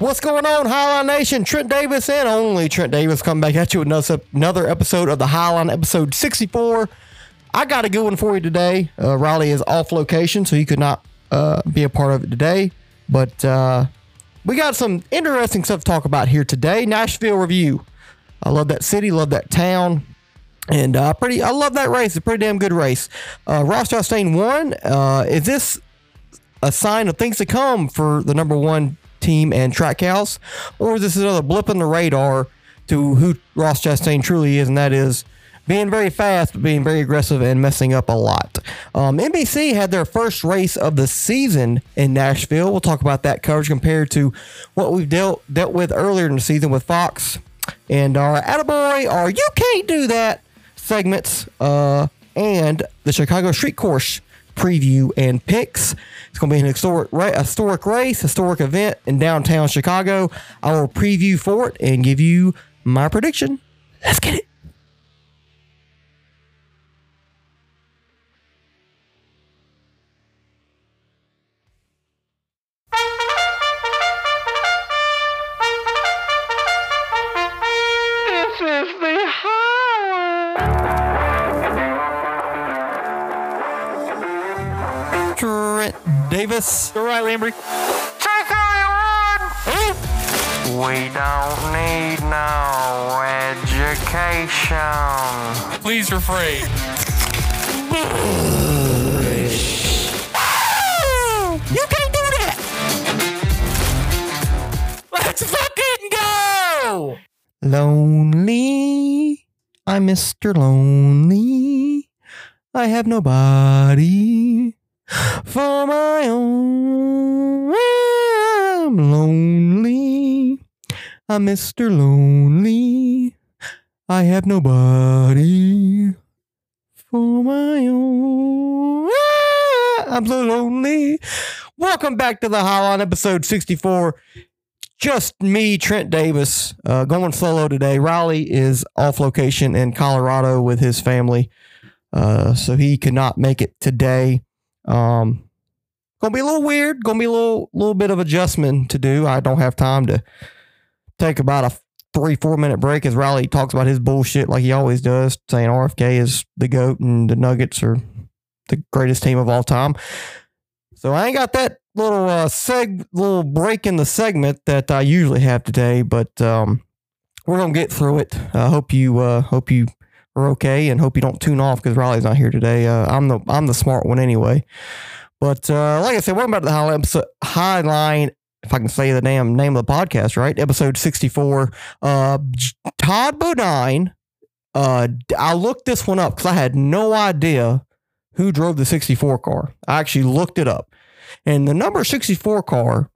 What's going on, Highline Nation? Trent Davis and only Trent Davis come back at you with another, another episode of the Highline, episode 64. I got a good one for you today. Uh, Riley is off location, so he could not uh, be a part of it today. But uh, we got some interesting stuff to talk about here today. Nashville review. I love that city, love that town. And uh, pretty, I love that race. It's a pretty damn good race. Uh, Ross Chastain won. Uh, is this a sign of things to come for the number one team and Trackhouse, or is this another blip in the radar to who Ross Chastain truly is, and that is being very fast, but being very aggressive and messing up a lot. Um, NBC had their first race of the season in Nashville. We'll talk about that coverage compared to what we've dealt dealt with earlier in the season with Fox and our Attaboy, our You Can't Do That segments, uh, and the Chicago Street Course preview and picks. It's going to be an historic, historic race, historic event in downtown Chicago. I will preview for it and give you my prediction. Let's get it. Davis. All right, Lambry. Take all you want. We don't need no education. Please refrain. You can't do that. Let's fucking go! Lonely. I'm Mr. Lonely. I have nobody for my own. I'm lonely. I'm Mr. Lonely. I have nobody for my own. I'm so lonely. Welcome back to the Highline episode 64 just me, Trent Davis, uh, going solo today. Riley is off location in Colorado with his family, uh, so he could not make it today. Um, gonna be a little weird. Gonna be a little little bit of adjustment to do. I don't have time to take about a three four minute break as Riley talks about his bullshit like he always does, saying RFK is the goat and the Nuggets are the greatest team of all time. So I ain't got that little uh, seg little break in the segment that I usually have today, but um, we're gonna get through it. I hope you uh, hope you are okay, and hope you don't tune off because Riley's not here today. Uh, I'm the I'm the smart one anyway. But uh, like I said, welcome back to the Highline, episode, Highline. If I can say the damn name of the podcast right, episode 64. Uh, Todd Bodine. Uh, I looked this one up because I had no idea who drove the 64 car. I actually looked it up. And the number 64 car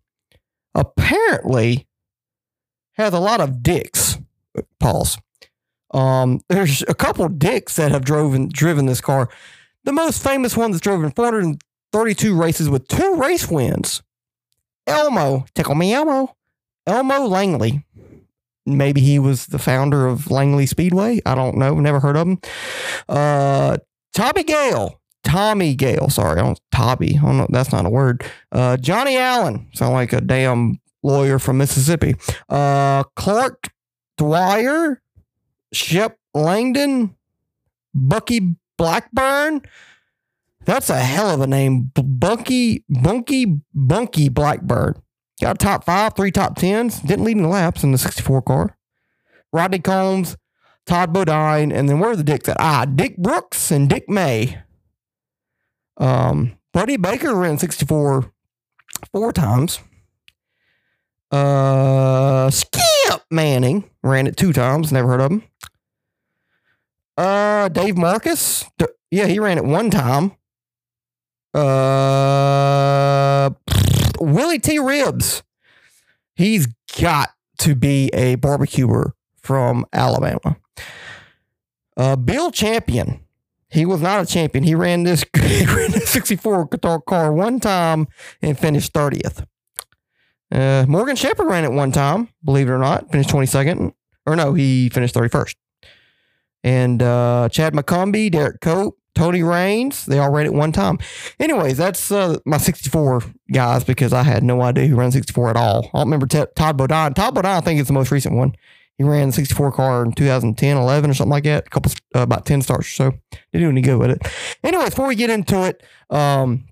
apparently has a lot of dicks. Pause. Um, there's a couple dicks that have driven driven this car. The most famous one that's driven 432 races with two race wins. Elmo, tickle me Elmo. Elmo Langley. Maybe he was the founder of Langley Speedway. I don't know. Never heard of him. Uh, Tommy Gale. Tommy Gale. Sorry, I don't Tobby. I don't know. That's not a word. Uh, Johnny Allen. Sound like a damn lawyer from Mississippi. Uh, Clark Dwyer. Shep Langdon. Bucky Blackburn. That's a hell of a name. Bunky, Bunky, Bunky Blackburn. Got a top five, three top tens. Didn't lead in the laps in the 64 car. Rodney Combs, Todd Bodine, and then where are the dicks at? Ah, Dick Brooks and Dick May. Um, Buddy Baker ran 64 four times. Uh, Manning ran it two times. Never heard of him. Uh, Dave Marcus. Yeah, he ran it one time. Uh, Willie T. Ribbs. He's got to be a barbecuer from Alabama. Uh, Bill Champion. He was not a champion. He ran this, he ran this 64 guitar car one time and finished 30th. Uh, Morgan Shepherd ran it one time, believe it or not, finished 22nd. Or no, he finished 31st. And uh, Chad McCumbee, Derek Cope, Tony Raines. They all ran it one time. Anyways, that's uh, my 64 guys because I had no idea who ran 64 at all. I don't remember T- Todd Bodine. Todd Bodine, I think, is the most recent one. He ran the 64 car in 2010, 11 or something like that. A couple, uh, about 10 starts or so. Didn't do any good with it. Anyways, before we get into it, um,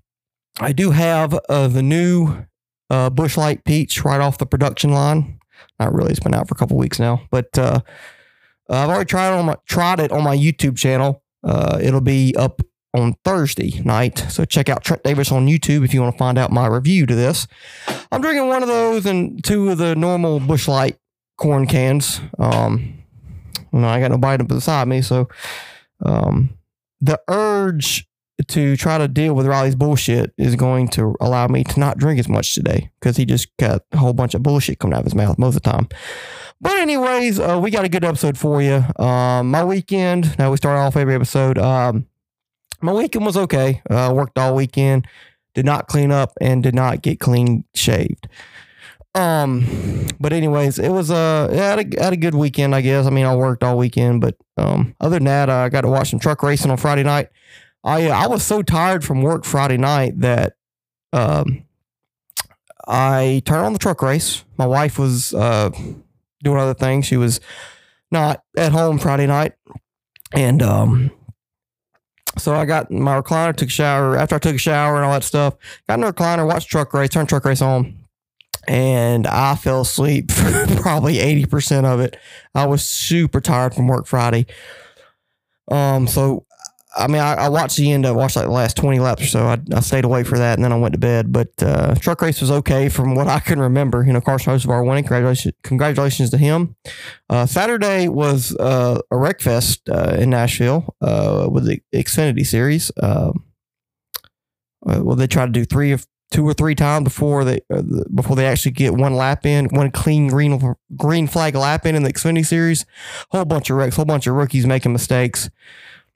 I do have uh, the new uh, Busch Light Peach right off the production line. Not really. It's been out for a couple weeks now, but uh, I've already tried it on my tried it on my YouTube channel. Uh, it'll be up on Thursday night, so check out Trent Davis on YouTube if you want to find out my review to this. I'm drinking one of those and two of the normal Busch Light corn cans. Um, no, I got no bite beside me, so um, the urge to try to deal with Riley's bullshit is going to allow me to not drink as much today because he just got a whole bunch of bullshit coming out of his mouth most of the time. But anyways, uh, we got a good episode for you. Um, my weekend. Now we start off every episode. Um, my weekend was okay. Uh, worked all weekend. Did not clean up and did not get clean shaved. Um, but anyways, it was uh, yeah, I had a, had a good weekend, I guess. I mean, I worked all weekend, but um, other than that, I got to watch some truck racing on Friday night. I I was so tired from work Friday night that um, I turned on the truck race. My wife was uh doing other things. She was not at home Friday night, and um, so I got my recliner, took a shower. After I took a shower and all that stuff, got in the recliner, watched truck race, turned truck race on, and I fell asleep for probably eighty percent of it. I was super tired from work Friday. Um, so I mean, I, I watched the end. I watched like the last twenty laps or so. I, I stayed awake for that, and then I went to bed. But uh, truck race was okay from what I can remember. You know, Carson Hocevar winning. Congratulations, congratulations to him. Uh, Saturday was uh, a wreck fest uh, in Nashville uh, with the Xfinity Series. Um, uh, well, they try to do three of two or three times before they before they actually get one lap in, one clean green green flag lap in in the Xfinity Series. Whole bunch of wrecks, whole bunch of rookies making mistakes.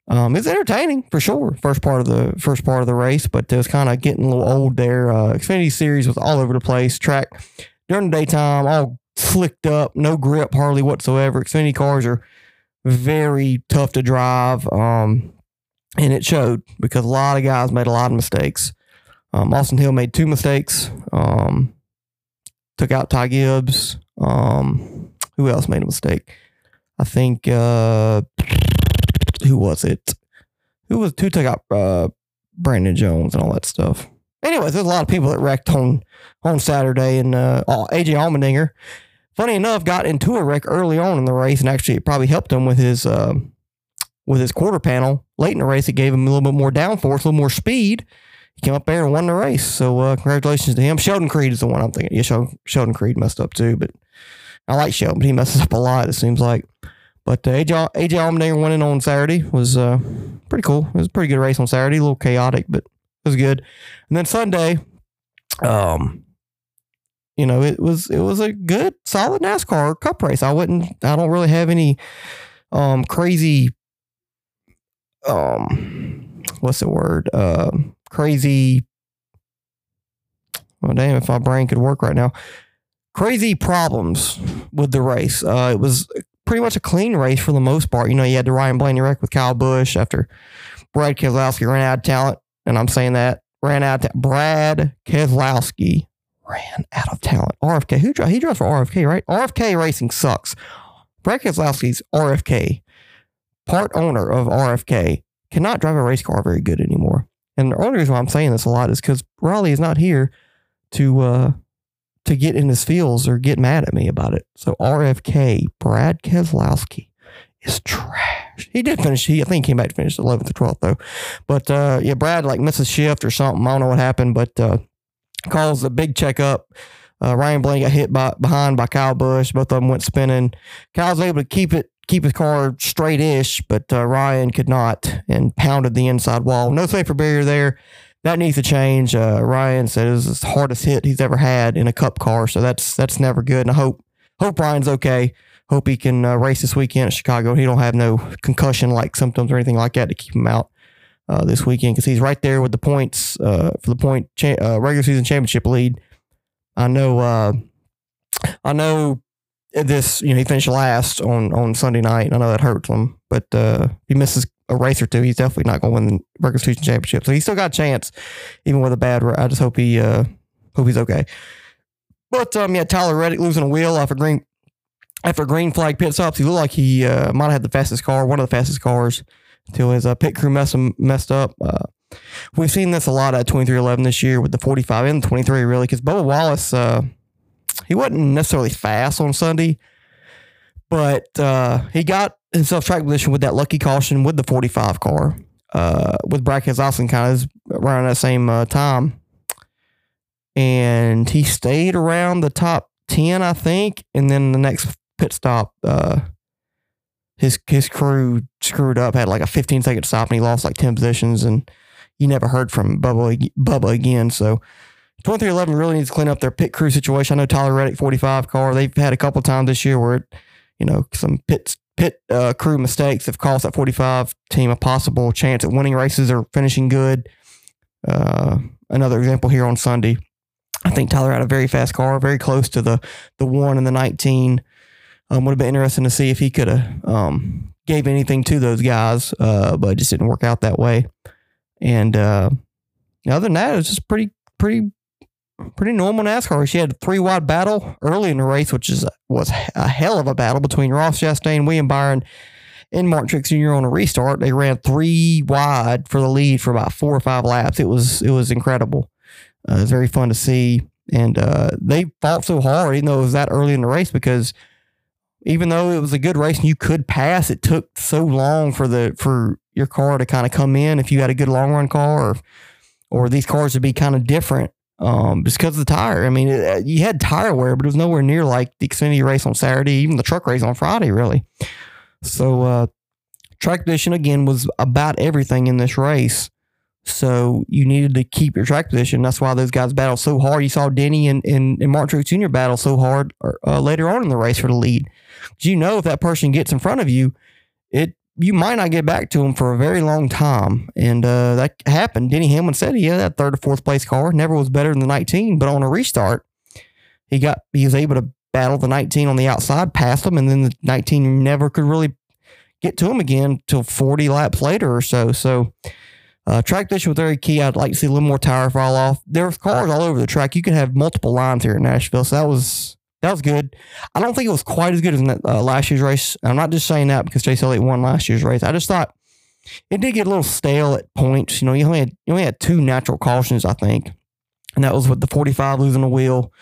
Um, it's entertaining for sure. First part of the first part of the race, but it was kind of getting a little old there. Uh, Xfinity Series was all over the place. Track during the daytime, all slicked up, no grip hardly whatsoever. Xfinity cars are very tough to drive, um, and it showed because a lot of guys made a lot of mistakes. Um, Austin Hill made two mistakes. Um, took out Ty Gibbs. Um, who else made a mistake? I think uh, who was it? Who was who took out uh, Brandon Jones and all that stuff? Anyways, there's a lot of people that wrecked on on Saturday, and uh, AJ Allmendinger, funny enough, got into a wreck early on in the race, and actually it probably helped him with his uh, with his quarter panel late in the race. It gave him a little bit more downforce, a little more speed. He came up there and won the race. So uh, congratulations to him. Sheldon Creed is the one I'm thinking. Yeah, Sheldon, Sheldon Creed messed up too, but I like Sheldon, but he messes up a lot. It seems like. But uh, AJ, AJ Allmendinger winning on Saturday was uh, pretty cool. It was a pretty good race on Saturday. A little chaotic, but it was good. And then Sunday, um, you know, it was it was a good, solid NASCAR Cup race. I wouldn't. I don't really have any um crazy um what's the word uh crazy. Well, damn, if my brain could work right now. Crazy problems with the race. Uh, it was pretty much a clean race for the most part. You know, you had the Ryan Blaney wreck with Kyle Busch after Brad Keselowski ran out of talent, and I'm saying that ran out. Of ta- Brad Keselowski ran out of talent. RFK, who drives? He drives for RFK, right? RFK Racing sucks. Brad Keselowski's RFK, part owner of RFK, cannot drive a race car very good anymore. And the only reason why I'm saying this a lot is because Riley is not here to uh, to get in his feels or get mad at me about it. So RFK, Brad Keselowski, is trash. He did finish. He I think he came back to finish 11th or 12th though. But uh, yeah, Brad like missed a shift or something. I don't know what happened, but uh, calls a big checkup. Uh, Ryan Blaney got hit by behind by Kyle Busch. Both of them went spinning. Kyle's able to keep it keep his car straight-ish, but uh, Ryan could not and pounded the inside wall. No safer barrier there. That needs to change. Uh, Ryan said it was the hardest hit he's ever had in a cup car, so that's that's never good. And I hope hope Ryan's okay. Hope he can uh, race this weekend at Chicago. He don't have no concussion like symptoms or anything like that to keep him out uh, this weekend because he's right there with the points uh, for the point cha- uh, regular season championship lead. I know. Uh, I know this. You know, he finished last on on Sunday night. I know that hurts him, but he misses a race or two, he's definitely not going to win the regular season championship. So he's still got a chance, even with a bad. ra- I just hope he uh, hope he's okay. But um, yeah, Tyler Reddick losing a wheel after green after green flag pit stops. He looked like he uh, might have had the fastest car, one of the fastest cars, until his uh, pit crew messed him, messed up. Uh, we've seen this a lot at 23XI this year with the 45 and the 23 really because Bubba Wallace uh, he wasn't necessarily fast on Sunday, but uh, he got himself track position with that lucky caution with the 45 car. Uh, with Brad Keselowski kind of around that same uh, time, and he stayed around the top 10, I think, and then the next pit stop, uh, his his crew screwed up, had like a 15 second stop, and he lost like 10 positions, and you never heard from Bubba Bubba again. So 23XI really needs to clean up their pit crew situation. I know Tyler Reddick 45 car. They've had a couple times this year where it, you know, some pit pit uh, crew mistakes have cost that 45 team a possible chance at winning races or finishing good. Uh, another example here on Sunday. I think Tyler had a very fast car, very close to the the one and the 19. Um, would have been interesting to see if he could have um, gave anything to those guys, uh, but it just didn't work out that way. And uh, other than that, it was just pretty, pretty, pretty normal NASCAR. She had a three wide battle early in the race, which is was a hell of a battle between Ross Chastain, William Byron, and Martin Truex Jr. on a restart. They ran three wide for the lead for about four or five laps. It was it was incredible. Uh, it was very fun to see, and uh, they fought so hard, even though it was that early in the race, because even though it was a good race and you could pass, it took so long for the for your car to kind of come in if you had a good long run car, or or these cars would be kind of different um, just because of the tire. I mean, it, you had tire wear, but it was nowhere near like the Xfinity race on Saturday, even the truck race on Friday, really. So, uh, track position again was about everything in this race. So you needed to keep your track position. That's why those guys battled so hard. You saw Denny and, and, and Martin Truex Jr. battle so hard uh, later on in the race for the lead. you know if that person gets in front of you, it you might not get back to him for a very long time. And uh, that happened. Denny Hamlin said he had that third or fourth place car. Never was better than the 19, but on a restart, he got he was able to battle the 19 on the outside, pass him, and then the 19 never could really get to him again till 40 laps later or so. So uh, track position was very key. I'd like to see a little more tire fall off. There was cars all over the track. You could have multiple lines here in Nashville, so that was that was good. I don't think it was quite as good as uh, last year's race. I'm not just saying that because Chase Elliott won last year's race. I just thought it did get a little stale at points. You know, you only had you only had two natural cautions, I think, and that was with the 45 losing a wheel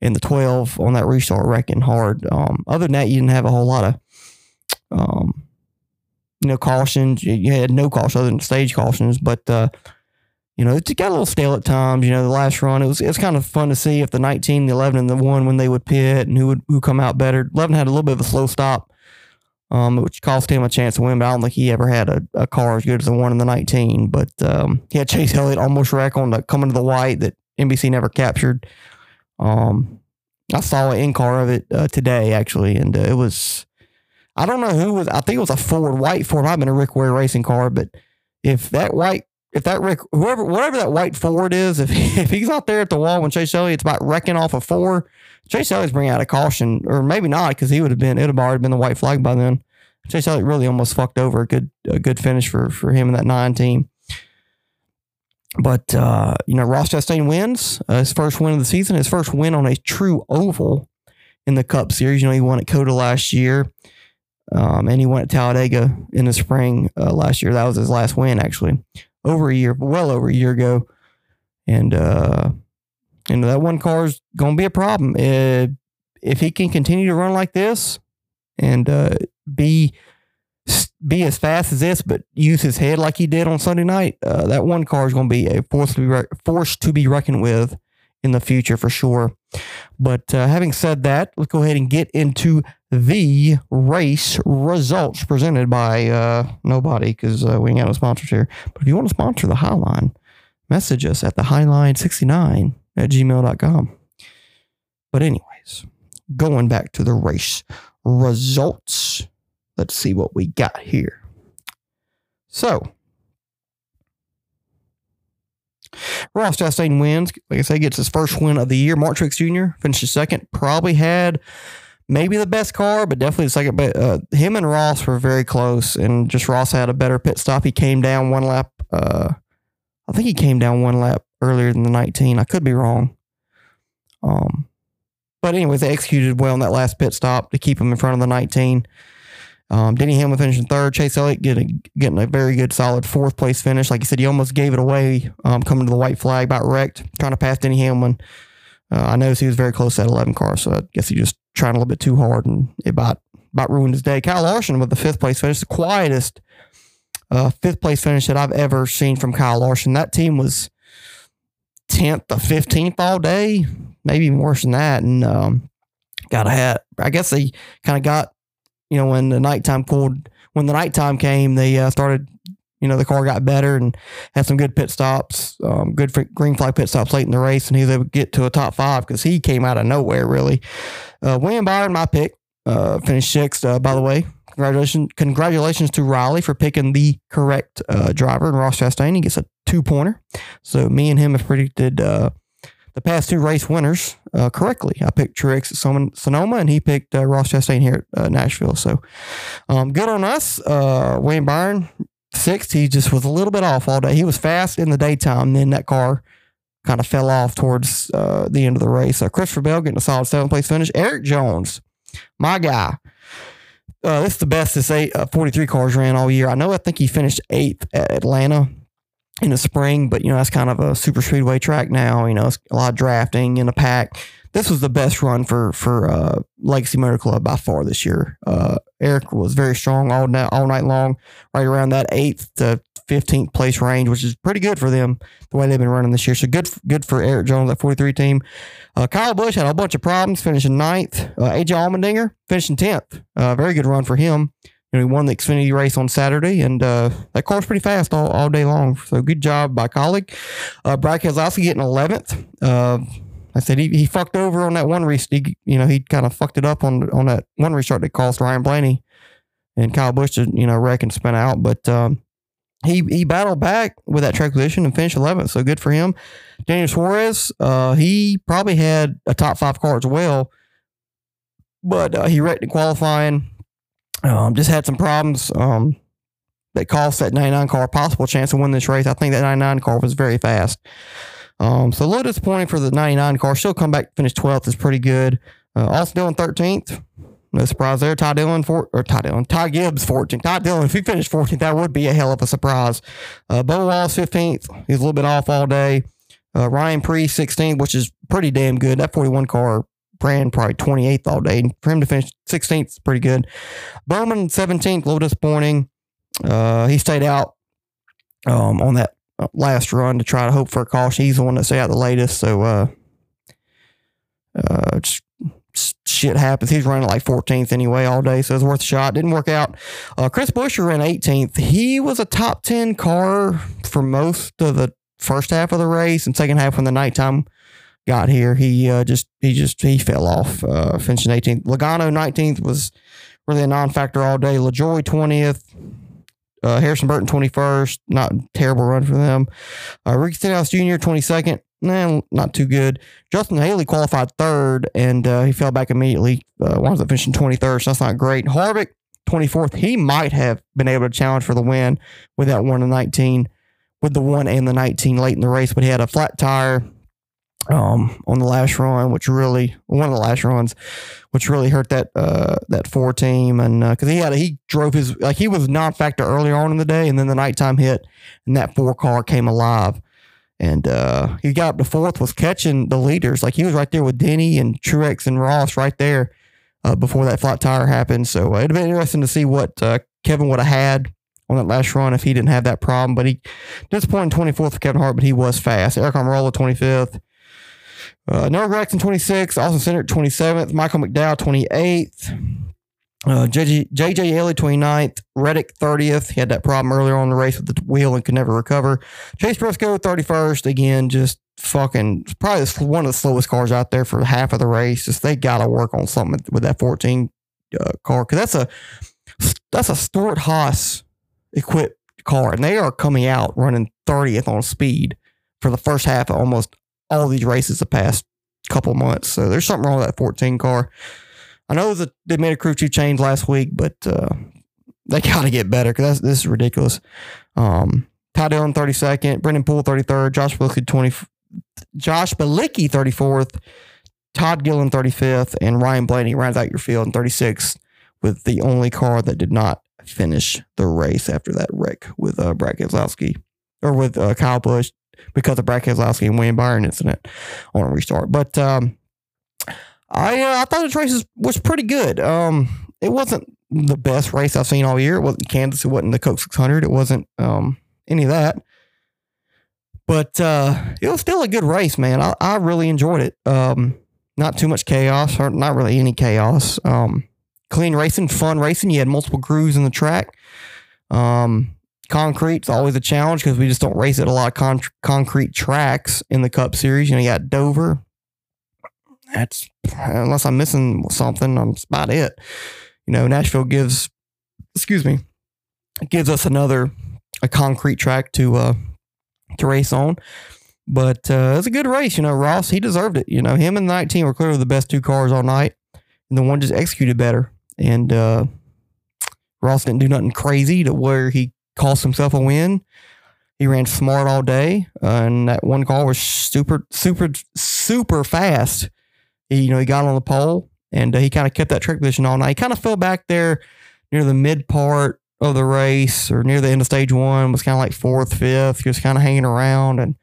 and the 12 on that restart wrecking hard. Um, other than that, you didn't have a whole lot of um, you know, cautions. You, you had no cautions other than stage cautions, but uh, you know, it got a little stale at times. You know, the last run it was it was kind of fun to see if the 19, the 11, and the one when they would pit and who would who come out better. 11 had a little bit of a slow stop, um, which cost him a chance to win. But I don't think he ever had a, a car as good as the one in the 19. But um, he had Chase Elliott almost wreck on the coming to the white that NBC never captured. Um, I saw an in car of it uh, today actually, and uh, it was. I don't know who was. I think it was a Ford, white Ford. Might have been a Rick Ware racing car, but if that white, if that Rick, whoever, whatever that white Ford is, if if he's out there at the wall when Chase Elliott's about wrecking off a four, Chase Elliott's bringing out a caution, or maybe not, because he would have been. It would have already been the white flag by then. Chase Elliott really almost fucked over a good a good finish for for him and that nine team. But uh, you know, Ross Chastain wins uh, his first win of the season, his first win on a true oval in the Cup Series. You know, he won at COTA last year, um, and he won at Talladega in the spring uh, last year. That was his last win, actually, over a year, well over a year ago. And uh, you know that one car is going to be a problem Uh, if he can continue to run like this and uh, be be as fast as this, but use his head like he did on Sunday night. Uh, that one car is going to be a force to be re- force to be reckoned with in the future for sure. But uh, having said that, let's go ahead and get into the race results presented by uh, nobody because uh, we ain't got no sponsors here. But if you want to sponsor the Highline, message us at the Highline69 at gmail.com. But, anyways, going back to the race results. Let's see what we got here. So, Ross Chastain wins. Like I say, gets his first win of the year. Mark Truex Jr. finishes second. Probably had maybe the best car, but definitely the second. But uh, him and Ross were very close, and just Ross had a better pit stop. He came down one lap. Uh, I think he came down one lap earlier than the 19. I could be wrong. Um, but anyways, they executed well in that last pit stop to keep him in front of the 19. Um, Denny Hamlin finishing third. Chase Elliott getting getting a very good, solid fourth place finish. Like you said, he almost gave it away um, coming to the white flag, about wrecked, trying to pass Denny Hamlin. Uh, I noticed he was very close to that 11 car, so I guess he just trying a little bit too hard and it about about ruined his day. Kyle Larson with the fifth place finish, the quietest uh, fifth place finish that I've ever seen from Kyle Larson. That team was 10th to 15th all day, maybe even worse than that. And um, got a hat. I guess they kind of got, you know, when the nighttime cooled, when the nighttime came, they uh, started, you know, the car got better and had some good pit stops, um, good green flag pit stops late in the race. And he was able to get to a top five because he came out of nowhere, really. Uh, William Byron, my pick, uh, finished sixth, uh, by the way. Congratulations, congratulations to Riley for picking the correct uh, driver, and Ross Chastain. He gets a two pointer. So me and him have predicted uh, the past two race winners uh, correctly. I picked Truex at Son- Sonoma, and he picked uh, Ross Chastain here at uh, Nashville. So um, good on us. Uh, Wayne Byron, sixth. He just was a little bit off all day. He was fast in the daytime, then that car kind of fell off towards uh, the end of the race. So Christopher Bell getting a solid seventh place finish. Erik Jones, my guy. Uh, this is the best this eight, uh, 43 cars ran all year. I know I think he finished eighth at Atlanta in the spring, but you know, that's kind of a super speedway track now. You know, it's a lot of drafting in a pack. This was the best run for for uh, Legacy Motor Club by far this year. Uh, Erik was very strong all night, all night long, right around that eighth to fifteenth place range, which is pretty good for them the way they've been running this year. So good, good for Erik Jones, that forty three team. Uh, Kyle Busch had a bunch of problems, finishing ninth. Uh, AJ Allmendinger finishing tenth. Uh, very good run for him. You know, he won the Xfinity race on Saturday, and uh, that car's pretty fast all, all day long. So good job by Kaulig. Uh, Brad Keselowski getting 11th. Uh, I said he, he fucked over on that one restart. You know, he kind of fucked it up on on that one restart that cost Ryan Blaney and Kyle Busch to you know wreck and spin out. But um, he he battled back with that track position and finished 11th. So good for him. Daniel Suarez, uh, he probably had a top five car as well, but uh, he wrecked in qualifying. Um, just had some problems um, that cost that 99 car a possible chance to win this race. I think that 99 car was very fast. Um, so a little disappointing for the 99 car. Still come back, finish 12th is pretty good. Uh, Austin Dillon 13th. No surprise there. Ty Dillon, for, or Ty Dillon, Ty Gibbs 14th. Ty Dillon, if he finished 14th, that would be a hell of a surprise. Uh, Bo Wallace 15th. He's a little bit off all day. Uh, Ryan Preece 16th, which is pretty damn good. That 41 car ran probably 28th all day. And for him to finish 16th is pretty good. Bowman 17th, a little disappointing. Uh, he stayed out um, on that uh, last run to try to hope for a caution. He's the one that stayed out the latest. So uh, uh, just, just shit happens. He's running like 14th anyway all day, so it's worth a shot. Didn't work out. Uh, Chris Buescher ran 18th. He was a top 10 car for most of the first half of the race and second half when the nighttime got here. He uh, just he just he fell off, uh, finishing 18th. Logano 19th was really a non-factor all day. LaJoie 20th. Uh, Harrison Burton 21st. Not terrible run for them. Uh, Ricky Stenhouse Jr. 22nd. Nah, not too good. Justin Haley qualified third, and uh, he fell back immediately. Uh, winds up finishing 23rd, so that's not great. Harvick 24th. He might have been able to challenge for the win with that 1 and 19, with the 1 and the 19 late in the race, but he had a flat tire um, on the last run, which really one of the last runs, which really hurt that uh, that four team, and because he had he drove his like he was non-factor earlier on in the day, and then the nighttime hit, and that four car came alive, and uh, he got up to fourth, was catching the leaders, like he was right there with Denny and Truex and Ross right there uh, before that flat tire happened. So uh, it'd have been interesting to see what uh, Kevin would have had on that last run if he didn't have that problem. But he disappointing 24th for Kevin Hart, but he was fast. Aric Almirola 25th. Uh, Noah Gragson 26th, Austin Center 27th, Michael McDowell 28th, uh, JJ, JJ Elliott 29th, Reddick 30th. He had that problem earlier on in the race with the wheel and could never recover. Chase Briscoe 31st, again, just fucking probably one of the slowest cars out there for half of the race. Just they got to work on something with that 14 uh, car because that's a that's a Stewart Haas equipped car, and they are coming out running 30th on speed for the first half of almost all these races the past couple months. So there's something wrong with that 14 car. I know that they made a crew chief change last week, but uh, they got to get better because this is ridiculous. Um, Ty Dillon 32nd, Brennan Poole 33rd, Josh Bilicki 20, Josh Bilicki 34th, Todd Gillen 35th, and Ryan Blaney rounds out your field in 36th with the only car that did not finish the race after that wreck with uh, Brad Keselowski or with uh, Kyle Busch because of Brad Keselowski and Wayne Byron incident on a restart. But um, I uh, I thought the race was, pretty good. Um, it wasn't the best race I've seen all year. It wasn't Kansas. It wasn't the Coke 600. It wasn't um, any of that. But uh, it was still a good race, man. I, I really enjoyed it. Um, not too much chaos, or not really any chaos. Um, clean racing, fun racing. You had multiple grooves in the track. Um, concrete's always a challenge because we just don't race at a lot of con- concrete tracks in the Cup Series. You know, you got Dover. That's unless I'm missing something, I'm about it. You know, Nashville gives, excuse me, gives us another a concrete track to uh to race on. But uh, it was a good race. You know, Ross he deserved it. You know, him and the 19 were clearly the best two cars all night, and the one just executed better. And uh, Ross didn't do nothing crazy to where he cost himself a win. He ran smart all day, uh, and that one car was super, super, super fast. He, you know, he got on the pole, and uh, he kind of kept that track position all night. He kind of fell back there near the mid part of the race, or near the end of stage one. Was kind of like fourth, fifth, just kind of hanging around. And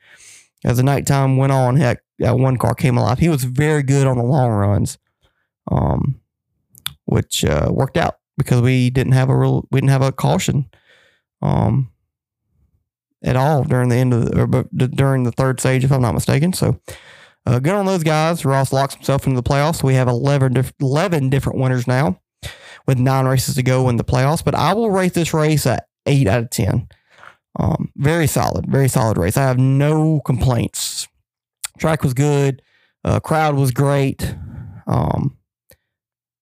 as the nighttime went on, heck, that one car came alive. He was very good on the long runs, um, which uh, worked out because we didn't have a real, we didn't have a caution um, at all during the end of the, or during the third stage, if I'm not mistaken. So uh, good on those guys. Ross locks himself into the playoffs. We have 11, diff- 11 different winners now with nine races to go in the playoffs. But I will rate this race at eight out of 10. Um, very solid, very solid race. I have no complaints. Track was good. Uh, crowd was great. Um,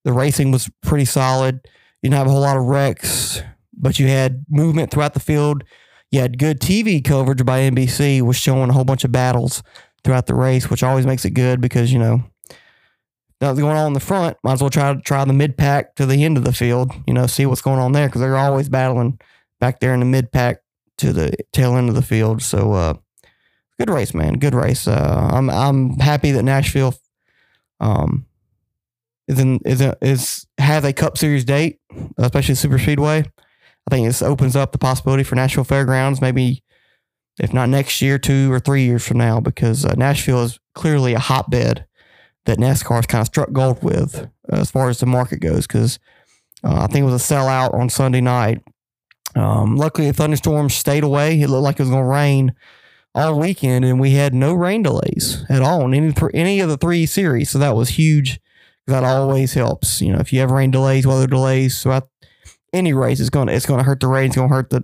the racing was pretty solid. You didn't have a whole lot of wrecks but you had movement throughout the field. You had good TV coverage by NBC, was showing a whole bunch of battles throughout the race, which always makes it good because you know nothing's going on in the front. Might as well try to try the mid pack to the end of the field. You know, see what's going on there because they're always battling back there in the mid pack to the tail end of the field. So, uh, good race, man. Good race. Uh, I'm I'm happy that Nashville, um, is in is a, is has a Cup Series date, especially Super Speedway. I think this opens up the possibility for Nashville Fairgrounds, maybe if not next year, two or three years from now, because uh, Nashville is clearly a hotbed that NASCAR has kind of struck gold with uh, as far as the market goes. Because uh, I think it was a sellout on Sunday night. Um, luckily, the thunderstorms stayed away. It looked like it was going to rain all weekend, and we had no rain delays at all in any any of the three series. So that was huge. That always helps. You know, if you have rain delays, weather delays throughout any race is to it's to hurt the race. It's to hurt the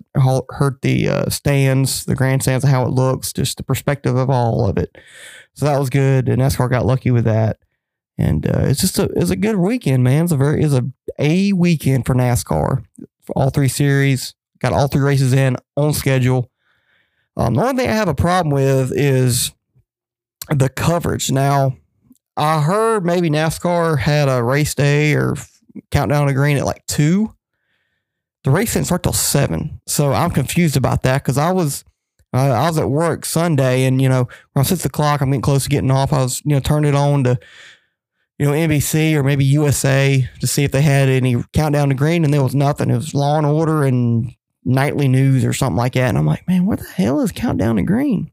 hurt the uh, stands, the grandstands, how it looks, just the perspective of all of it. So that was good, and NASCAR got lucky with that. And uh, it's just a it's a good weekend, man. It's a very it's a a weekend for NASCAR. For all three series, got all three races in on schedule. Um, the only thing I have a problem with is the coverage. Now, I heard maybe NASCAR had a race day or countdown to green at like two the race didn't start till seven. So I'm confused about that because I was uh, I was at work Sunday and you know around six o'clock I'm getting close to getting off. I was you know turning it on to you know NBC or maybe USA to see if they had any countdown to green and there was nothing. It was Law and Order and nightly news or something like that. And I'm like, man, where the hell is countdown to green?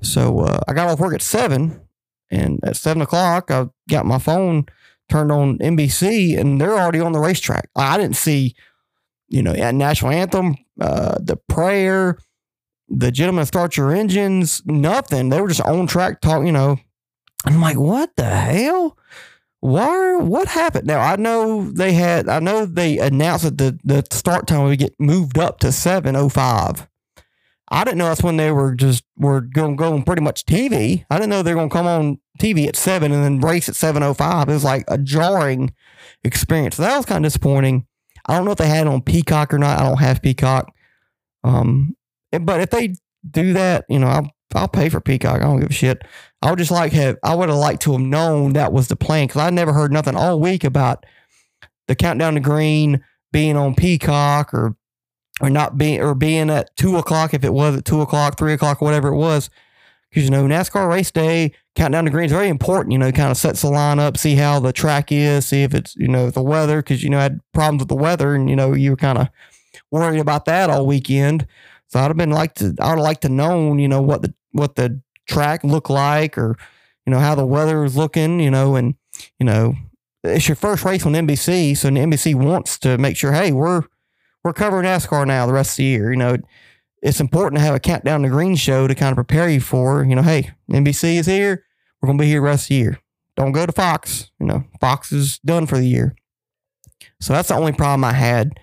So uh, I got off work at seven, and at seven o'clock I got my phone turned on NBC and they're already on the racetrack. I didn't see you know, at national anthem, uh, the prayer, the gentlemen start your engines, nothing. They were just on track talk, you know. I'm like, what the hell? Why? What happened? Now I know they had. I know they announced that the the start time would get moved up to seven oh five. I didn't know that's when they were just were going to go on pretty much TV. I didn't know they were going to come on TV at seven and then race at seven oh five. It was like a jarring experience. So that was kind of disappointing. I don't know if they had it on Peacock or not. I don't have Peacock. Um, but if they do that, you know, I'll I'll pay for Peacock. I don't give a shit. I would just like have I would have liked to have known that was the plan because I never heard nothing all week about the countdown to green being on Peacock or or not being or being at two o'clock if it was at two o'clock, three o'clock, whatever it was. Because you know, NASCAR race day, countdown to green is very important. You know, kind of sets the line up, see how the track is, see if it's you know the weather. Because you know, I had problems with the weather, and you know, you were kind of worried about that all weekend. So I'd have been like to, I'd have liked to known, you know, what the what the track looked like, or you know how the weather was looking, you know, and you know, it's your first race on NBC, so NBC wants to make sure, hey, we're we're covering NASCAR now the rest of the year. You know, it's important to have a countdown to green show to kind of prepare you for, you know, hey, NBC is here. We're going to be here the rest of the year. Don't go to Fox. You know, Fox is done for the year. So that's the only problem I had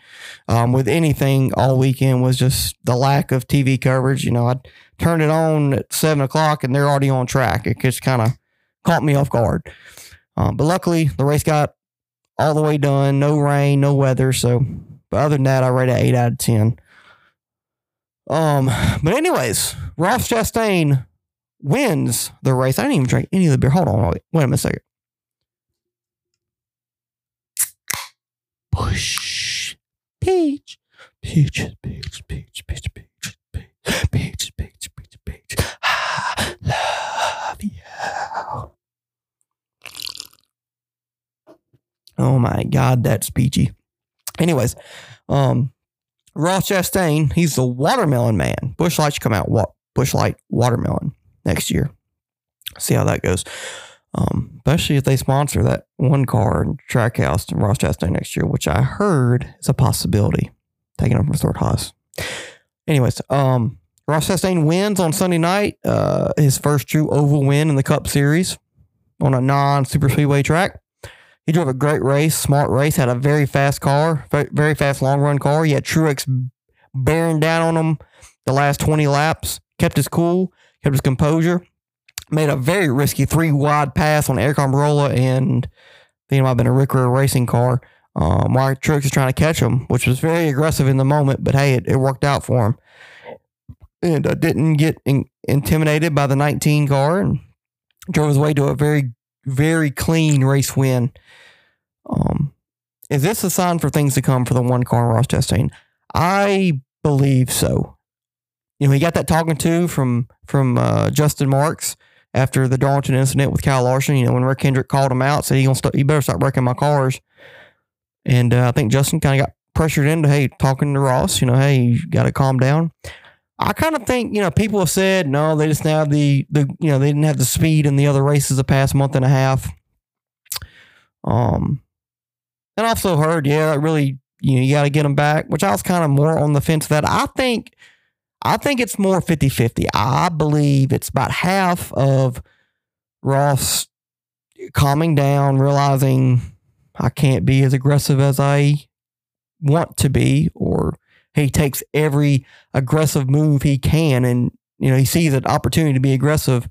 um, with anything all weekend was just the lack of TV coverage. You know, I turned it on at seven o'clock and they're already on track. It just kind of caught me off guard. Um, but luckily, the race got all the way done. No rain, no weather. So, but other than that, I rate it eight out of ten. Um, but anyways, Ross Chastain wins the race. I didn't even drink any of the beer. Hold on, wait, wait a minute second. Push, peach, peaches, peach, peach, peach, peach, peach, peach, peach, peach, peach. I love you. Oh my God, that's peachy. Anyways, um, Ross Chastain, he's the watermelon man. Busch Light should come out. Busch Light watermelon next year. See how that goes. Um, especially if they sponsor that one car in Trackhouse and Ross Chastain next year, which I heard is a possibility. Taking over from Thor Haas. Anyways, um, Ross Chastain wins on Sunday night. Uh, his first true oval win in the Cup Series on a non super speedway track. He drove a great race, smart race, had a very fast car, very fast long run car. He had Truex bearing down on him the last 20 laps, kept his cool, kept his composure, made a very risky three wide pass on Aric Almirola and I think it might have been a Rick Rude racing car. Um, while Truex is trying to catch him, which was very aggressive in the moment, but hey, it, it worked out for him. And uh, didn't get in, intimidated by the 19 car and drove his way to a very, very clean race win. Um, is this a sign for things to come for the one car Ross Chastain? I believe so. You know, he got that talking to from from uh, Justin Marks after the Darlington incident with Kyle Larson. You know, when Rick Hendrick called him out, said he gonna st- you better start wrecking my cars. And uh, I think Justin kind of got pressured into hey talking to Ross. You know, hey, you got to calm down. I kind of think you know people have said no, they just have the the you know they didn't have the speed in the other races the past month and a half. Um, and I also heard yeah, really you know you got to get them back, which I was kind of more on the fence that. I think I think it's more 50-50. I believe it's about half of Ross calming down, realizing I can't be as aggressive as I want to be, or he takes every aggressive move he can and you know he sees an opportunity to be aggressive.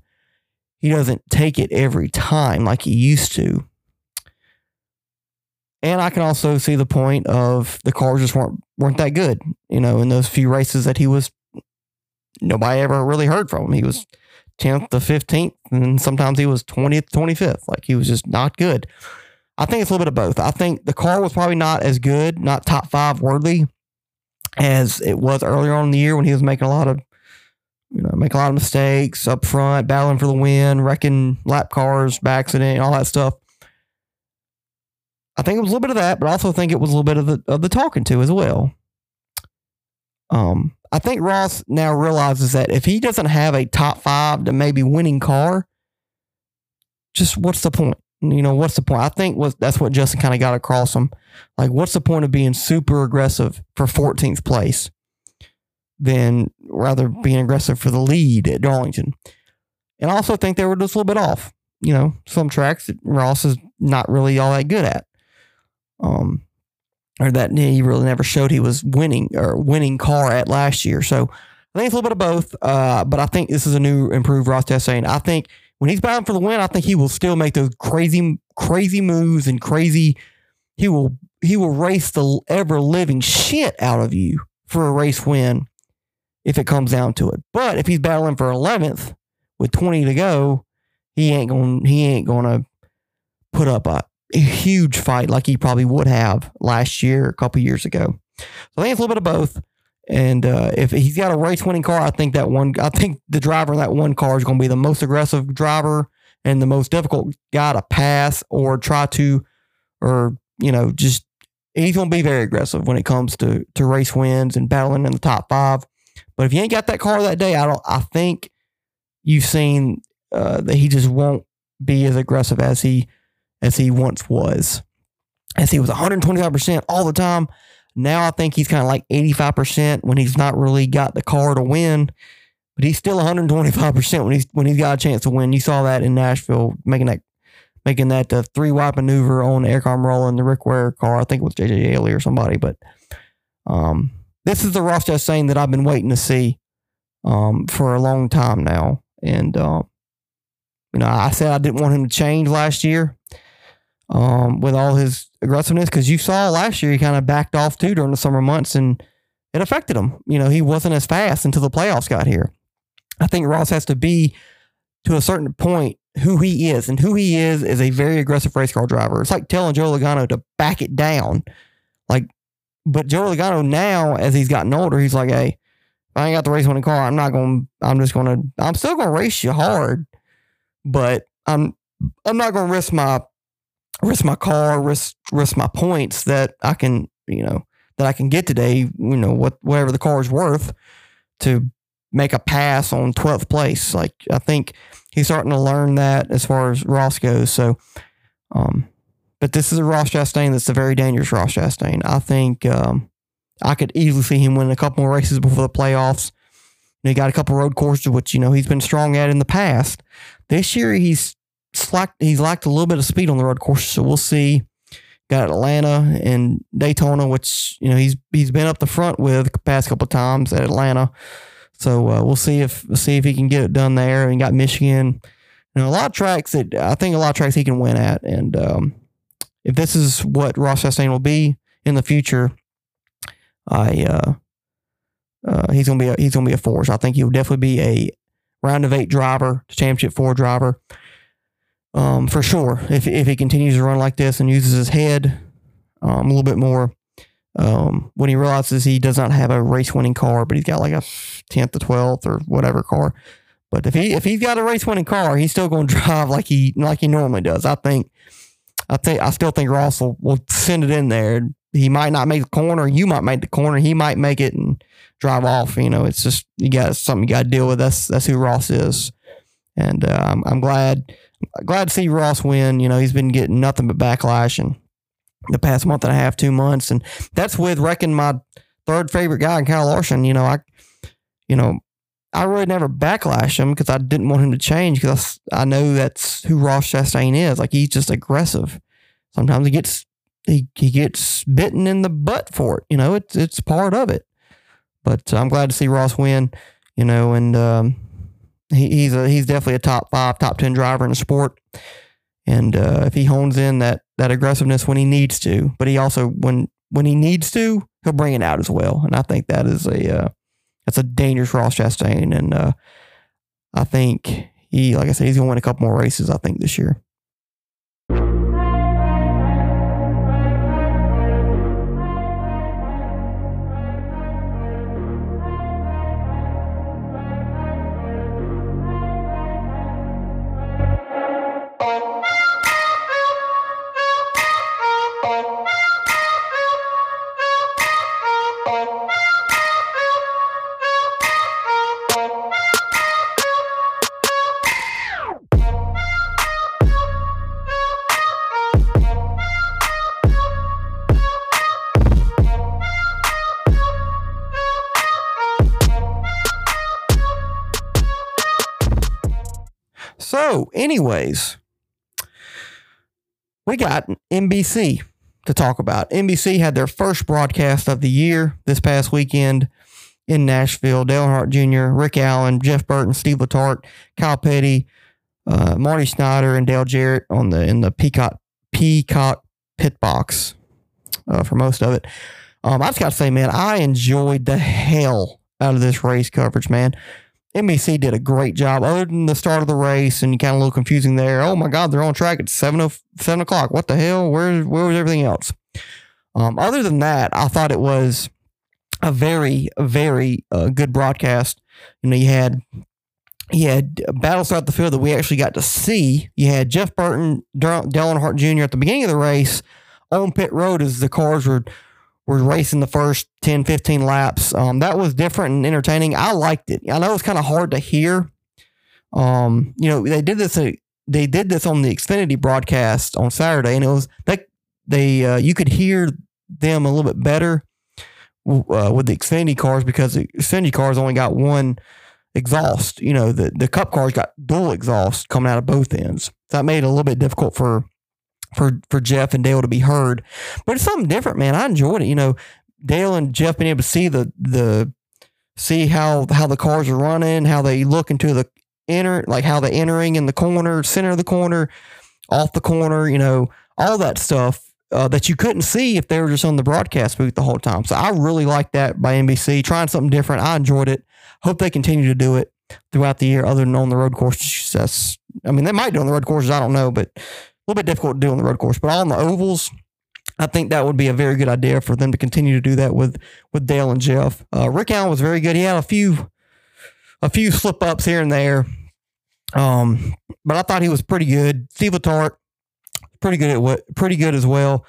He doesn't take it every time like he used to. And I can also see the point of the cars just weren't weren't that good, you know, in those few races that he was nobody ever really heard from him. He was 10th to 15th, and sometimes he was 20th, 25th. Like he was just not good. I think it's a little bit of both. I think the car was probably not as good, not top five worthy as it was earlier on in the year when he was making a lot of, you know, making a lot of mistakes up front, battling for the win, wrecking lap cars by accident, all that stuff. I think it was a little bit of that, but I also think it was a little bit of the of the talking to as well. Um, I think Ross now realizes that if he doesn't have a top five to maybe winning car, just what's the point? You know, what's the point? I think was that's what Justin kind of got across him. Like, what's the point of being super aggressive for 14th place than rather being aggressive for the lead at Darlington? And I also think they were just a little bit off. You know, some tracks that Ross is not really all that good at. Um, or that he really never showed he was winning or winning car at last year. So I think it's a little bit of both. Uh, but I think this is a new improved Ross Chastain. I think when he's bound for the win, I think he will still make those crazy, crazy moves and crazy. He will he will race the ever living shit out of you for a race win if it comes down to it. But if he's battling for 11th with 20 to go, he ain't going he ain't going to put up a, a huge fight like he probably would have last year, a couple years ago. So I think it's a little bit of both. And uh, if he's got a race winning car, I think that one, I think the driver in that one car is going to be the most aggressive driver and the most difficult guy to pass or try to, or, you know, just, he's going to be very aggressive when it comes to, to race wins and battling in the top five. But if you ain't got that car that day, I don't, I think you've seen uh, that he just won't be as aggressive as he, as he once was. As he was 125% all the time. Now I think he's kind of like 85% when he's not really got the car to win, but he's still 125% when he's when he's got a chance to win. You saw that in Nashville making that making that uh, three wide maneuver on Aric Almirola in the Rick Ware car. I think it was JJ Yeley or somebody, but um, this is the Ross Chastain saying that I've been waiting to see um, for a long time now, and uh, you know I said I didn't want him to change last year um, with all his aggressiveness because you saw last year he kind of backed off too during the summer months and it affected him. You know, he wasn't as fast until the playoffs got here. I think Ross has to be to a certain point who he is, and who he is is a very aggressive race car driver. It's like telling Joe Logano to back it down. Like, but Joe Logano now, as he's gotten older, he's like, hey, I ain't got the race winning car, I'm not going. to I'm just going to. I'm still going to race you hard, but I'm I'm not going to risk my risk my car, risk risk my points that I can, you know, that I can get today, you know, what whatever the car is worth to make a pass on 12th place. Like I think he's starting to learn that as far as Ross goes. So um but this is a Ross Chastain that's a very dangerous Ross Chastain. I think um I could easily see him win a couple more races before the playoffs. he got a couple road courses, which you know he's been strong at in the past. This year he's slacked. He's lacked a little bit of speed on the road course, so we'll see. Got Atlanta and Daytona, which you know he's he's been up the front with the past couple of times at Atlanta. So uh, we'll see if see if he can get it done there. And got Michigan, you know, a lot of tracks that I think a lot of tracks he can win at. And um, if this is what Ross Chastain will be in the future, I uh, uh, he's gonna be a, he's gonna be a force. I think he'll definitely be a round of eight driver, championship four driver um, for sure. If if he continues to run like this and uses his head um, a little bit more, um, when he realizes he does not have a race winning car, but he's got like a tenth or twelfth or whatever car. But if he if he's got a race winning car, he's still going to drive like he like he normally does. I think. I think I still think Ross will, will send it in there. He might not make the corner. You might make the corner. He might make it and drive off. You know, it's just you got something you got to deal with. That's that's who Ross is, and uh, I'm glad glad to see Ross win. You know, he's been getting nothing but backlash in the past month and a half, two months, and that's with wrecking my third favorite guy, in Kyle Larson. You know, I, you know, I really never backlash him because I didn't want him to change because I, I know that's who Ross Chastain is. Like he's just aggressive. Sometimes he gets he he gets bitten in the butt for it. You know, it's it's part of it. But I'm glad to see Ross win. You know, and um, he, he's a, he's definitely a top five, top ten driver in the sport. And uh, if he hones in that that aggressiveness when he needs to, but he also when when he needs to, he'll bring it out as well. And I think that is a uh, that's a dangerous Ross Chastain. And uh, I think he, like I said, he's gonna win a couple more races. I think this year. Anyways, we got NBC to talk about. NBC had their first broadcast of the year this past weekend in Nashville. Dale Earnhardt Jr., Rick Allen, Jeff Burton, Steve Letarte, Kyle Petty, uh, Marty Snider, and Dale Jarrett on the in the Peacock Peacock pit box uh, for most of it. Um, I just got to say, man, I enjoyed the hell out of this race coverage, man. NBC did a great job. Other than the start of the race, and kind of a little confusing there. Oh my God, they're on track at seven o- seven o'clock. What the hell? Where where was everything else? Um, other than that, I thought it was a very very uh, good broadcast. You know, you had you had battles throughout the field that we actually got to see. You had Jeff Burton, Dale Earnhardt Jr. at the beginning of the race on pit road as the cars were were racing the first 10, 15 laps. Um, that was different and entertaining. I liked it. I know it's kind of hard to hear. Um, you know, they did this. uh, They did this on the Xfinity broadcast on Saturday, and it was they they uh, you could hear them a little bit better uh, with the Xfinity cars because the Xfinity cars only got one exhaust. You know, the the Cup cars got dual exhaust coming out of both ends. So that made it a little bit difficult for for for Jeff and Dale to be heard. But it's something different, man. I enjoyed it. You know, Dale and Jeff being able to see the the see how how the cars are running, how they look into the enter like how they're entering in the corner, center of the corner, off the corner, you know, all that stuff. Uh, that you couldn't see if they were just on the broadcast booth the whole time. So I really like that by NBC, trying something different. I enjoyed it. Hope they continue to do it throughout the year, other than on the road courses. That's, I mean, they might do on the road courses. I don't know, but little bit difficult to do on the road course. But on the ovals, I think that would be a very good idea for them to continue to do that with with Dale and Jeff. Uh, Rick Allen was very good. He had a few a few slip ups here and there, um, but I thought he was pretty good. Steve Letarte, pretty good at what pretty good as well.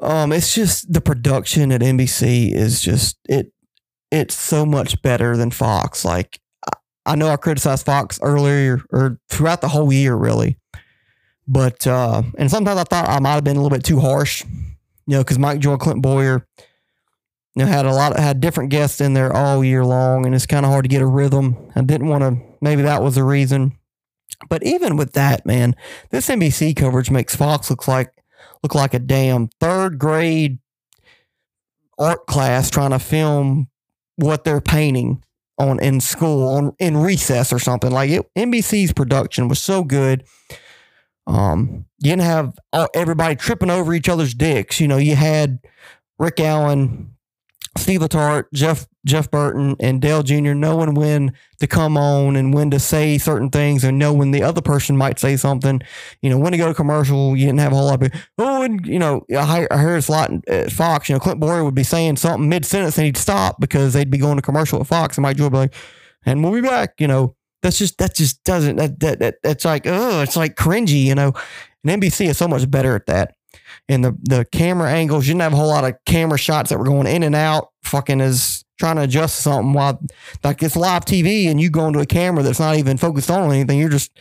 Um, it's just the production at NBC is just it it's so much better than Fox. Like I- I know I criticized Fox earlier or throughout the whole year, really. But uh, and sometimes I thought I might have been a little bit too harsh, you know, because Mike Joy, Clint Bowyer, you know, had a lot of, had different guests in there all year long, and it's kind of hard to get a rhythm. I didn't want to. Maybe that was the reason. But even with that, man, this NBC coverage makes Fox look like look like a damn third grade art class trying to film what they're painting on in school on in recess or something. Like it, NBC's production was so good. Um, you didn't have everybody tripping over each other's dicks. You know, you had Rick Allen, Steve Letarte, Jeff Jeff Burton, and Dale Jr. knowing when to come on and when to say certain things, and know when the other person might say something. You know, when to go to commercial. You didn't have a whole lot of oh, and you know, I, heard a lot at Fox. You know, Clint Bowyer would be saying something mid sentence and he'd stop because they'd be going to commercial at Fox, and Mike Joy would be like, "And we'll be back." You know, that's just that just doesn't that that, that that's like oh, it's like cringy. You know, and NBC is so much better at that. And the the camera angles, you didn't have a whole lot of camera shots that were going in and out, fucking is trying to adjust something while like it's live TV and you go into a camera that's not even focused on anything. You're just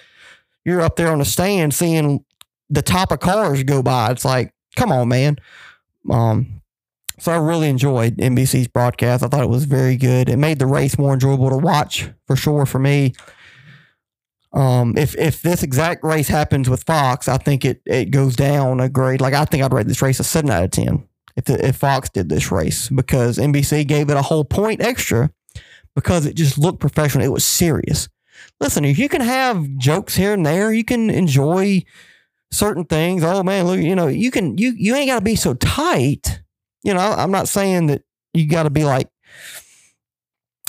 you're up there on the stand seeing the top of cars go by. It's like, come on, man. Um, so I really enjoyed NBC's broadcast. I thought it was very good. It made the race more enjoyable to watch for sure for me. Um, if if this exact race happens with Fox, I think it it goes down a grade. Like I think I'd rate this race a seven out of ten if the, if Fox did this race because NBC gave it a whole point extra because it just looked professional. It was serious. Listen, if you can have jokes here and there, you can enjoy certain things. Oh man, look, you know, you can you you ain't got to be so tight. You know, I'm not saying that you got to be like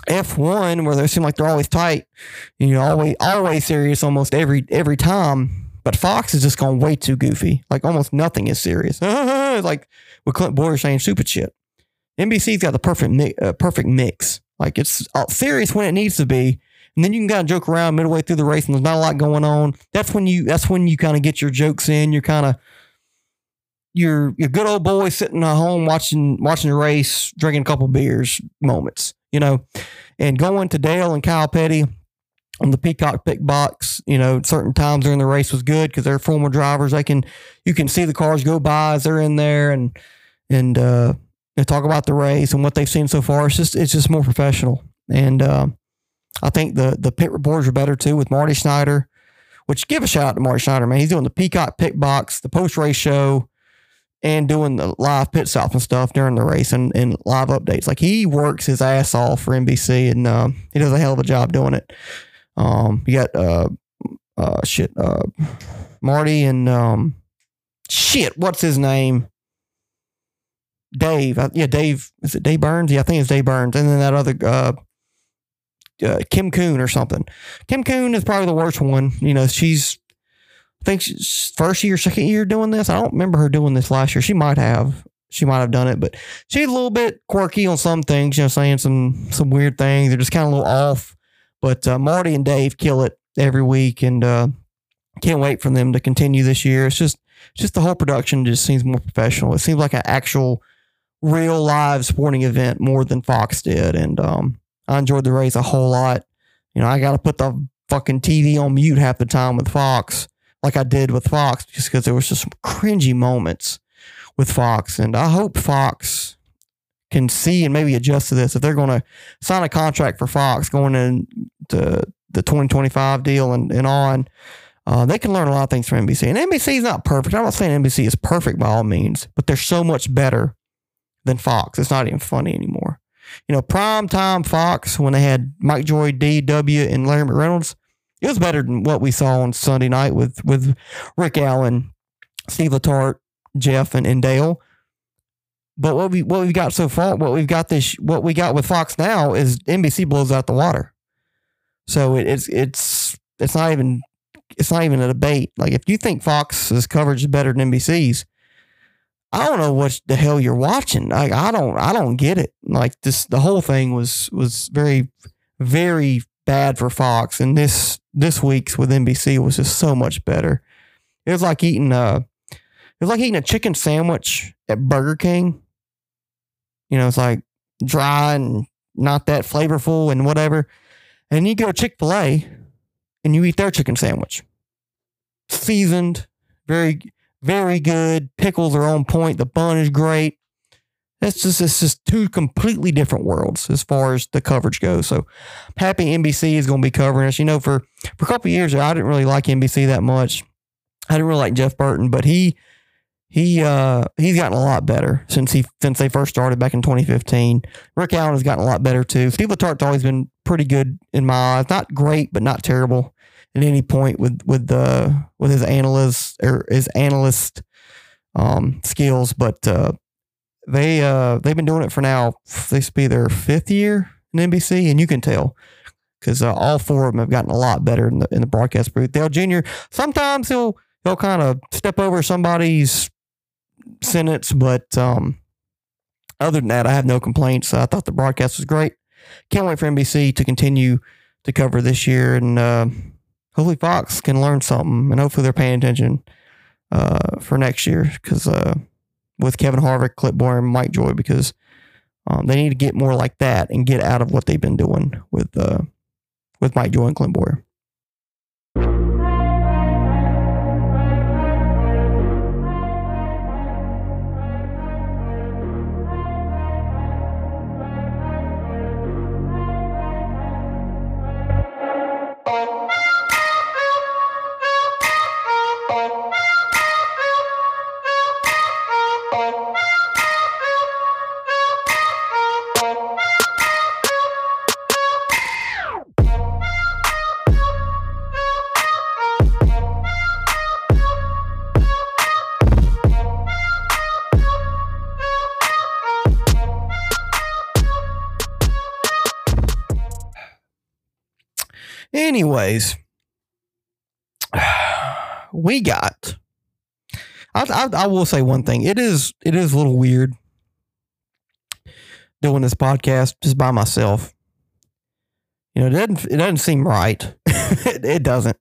F1 where they seem like they're always tight, you know, always always serious almost every every time. But Fox is just going way too goofy. Like almost nothing is serious. Like with Clint Bowyer saying stupid shit. NBC's got the perfect mi- uh, perfect mix. Like it's uh, serious when it needs to be, and then you can kind of joke around midway through the race, and there's not a lot going on. That's when you that's when you kind of get your jokes in. You're kind of your your good old boy sitting at home watching watching the race, drinking a couple beers moments, you know, and going to Dale and Kyle Petty on the Peacock pit box, you know, certain times during the race was good because they're former drivers. They can you can see the cars go by as they're in there and and uh talk about the race and what they've seen so far. It's just it's just more professional. And uh, I think the the pit reporters are better too with Marty Snider, which give a shout out to Marty Snider, man. He's doing the Peacock pit box, the post race show, and doing the live pit stops and stuff during the race and, and live updates. Like he works his ass off for NBC and um, he does a hell of a job doing it. Um, you got uh, uh, shit, uh, Marty and um, shit, what's his name? Dave. Uh, yeah, Dave. Is it Dave Burns? Yeah, I think it's Dave Burns. And then that other uh, uh, Kim Coon or something. Kim Coon is probably the worst one. You know, she's I think first year, second year doing this. I don't remember her doing this last year. She might have. She might have done it, but she's a little bit quirky on some things. You know, saying some some weird things. They're just kind of a little off. But uh, Marty and Dave kill it every week, and uh, can't wait for them to continue this year. It's just just the whole production just seems more professional. It seems like an actual real live sporting event more than Fox did, and um, I enjoyed the race a whole lot. You know, I got to put the fucking TV on mute half the time with Fox, like I did with Fox, just because there was just some cringy moments with Fox, and I hope Fox can see and maybe adjust to this if they're going to sign a contract for Fox going into the 2025 deal and, and on. Uh, they can learn a lot of things from NBC. And NBC is not perfect. I'm not saying NBC is perfect by all means, but they're so much better than Fox. It's not even funny anymore. You know, prime time Fox when they had Mike Joy, DW, and Larry McReynolds, it was better than what we saw on Sunday night with with Rick Allen, Steve Letarte, Jeff, and, and Dale. But what we what we've got so far, what we've got this, what we got with Fox now is NBC blows out the water. So it, it's it's it's not even it's not even a debate. Like if you think Fox's coverage is better than NBC's, I don't know what the hell you're watching. Like I don't I don't get it. Like this the whole thing was was very very bad for Fox and this this week's with NBC was just so much better. It was like eating a it was like eating a chicken sandwich at Burger King. You know, it's like dry and not that flavorful and whatever. And you go to Chick-fil-A and you eat their chicken sandwich. Seasoned, very very good. Pickles are on point. The bun is great. It's just it's just two completely different worlds as far as the coverage goes. So happy NBC is going to be covering us. You know, for for a couple years I didn't really like NBC that much. I didn't really like Jeff Burton, but he he uh he's gotten a lot better since he since they first started back in 2015. Rick Allen has gotten a lot better too. Steve Letarte's always been pretty good in my eyes. Not great, but not terrible at any point with with the with his analyst or his analyst um, skills. But uh, they uh, they've been doing it for now. This be their fifth year in NBC, and you can tell because uh, all four of them have gotten a lot better in the in the broadcast booth. Dale Jr. Sometimes he'll he'll kind of step over somebody's sentence, but um, other than that, I have no complaints. I thought the broadcast was great. Can't wait for NBC to continue to cover this year and. Uh, hopefully Fox can learn something, and hopefully they're paying attention uh, for next year because uh, with Kevin Harvick, Clint Bowyer, and Mike Joy, because um, they need to get more like that and get out of what they've been doing with uh, with Mike Joy and Clint Bowyer. Anyways, we got. I, I, I will say one thing. It is it is a little weird doing this podcast just by myself. You know, it doesn't it doesn't seem right. it, it doesn't.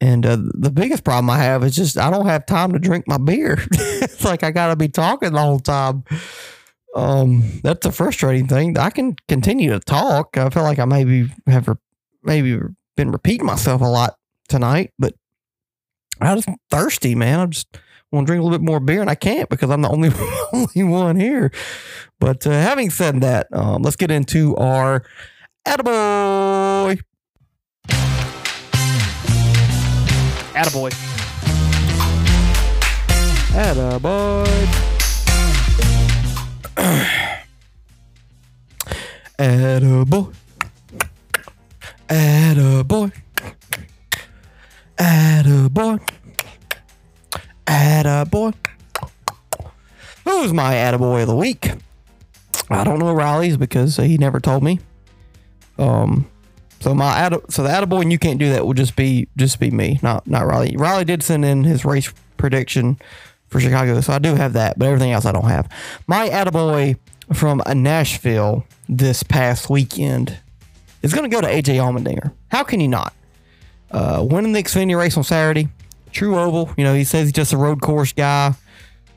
And uh, the biggest problem I have is just I don't have time to drink my beer. it's like I got to be talking the whole time. Um, that's a frustrating thing. I can continue to talk. I feel like I maybe have maybe been repeating myself a lot tonight, but I'm just thirsty, man. I just want to drink a little bit more beer, and I can't because I'm the only only one here. But uh, having said that, um, let's get into our attaboy. Attaboy. Attaboy. Attaboy. Attaboy. Attaboy. Attaboy. who's my attaboy of the week? I don't know Riley's because he never told me. Um, so my atta, so the attaboy and you can't do that will just be just be me, not not Riley. Riley did send in his race prediction for Chicago, so I do have that, but everything else I don't have. My attaboy from Nashville this past weekend is going to go to AJ Allmendinger. How can you not? Uh, winning the Xfinity race on Saturday, true oval. You know, he says he's just a road course guy.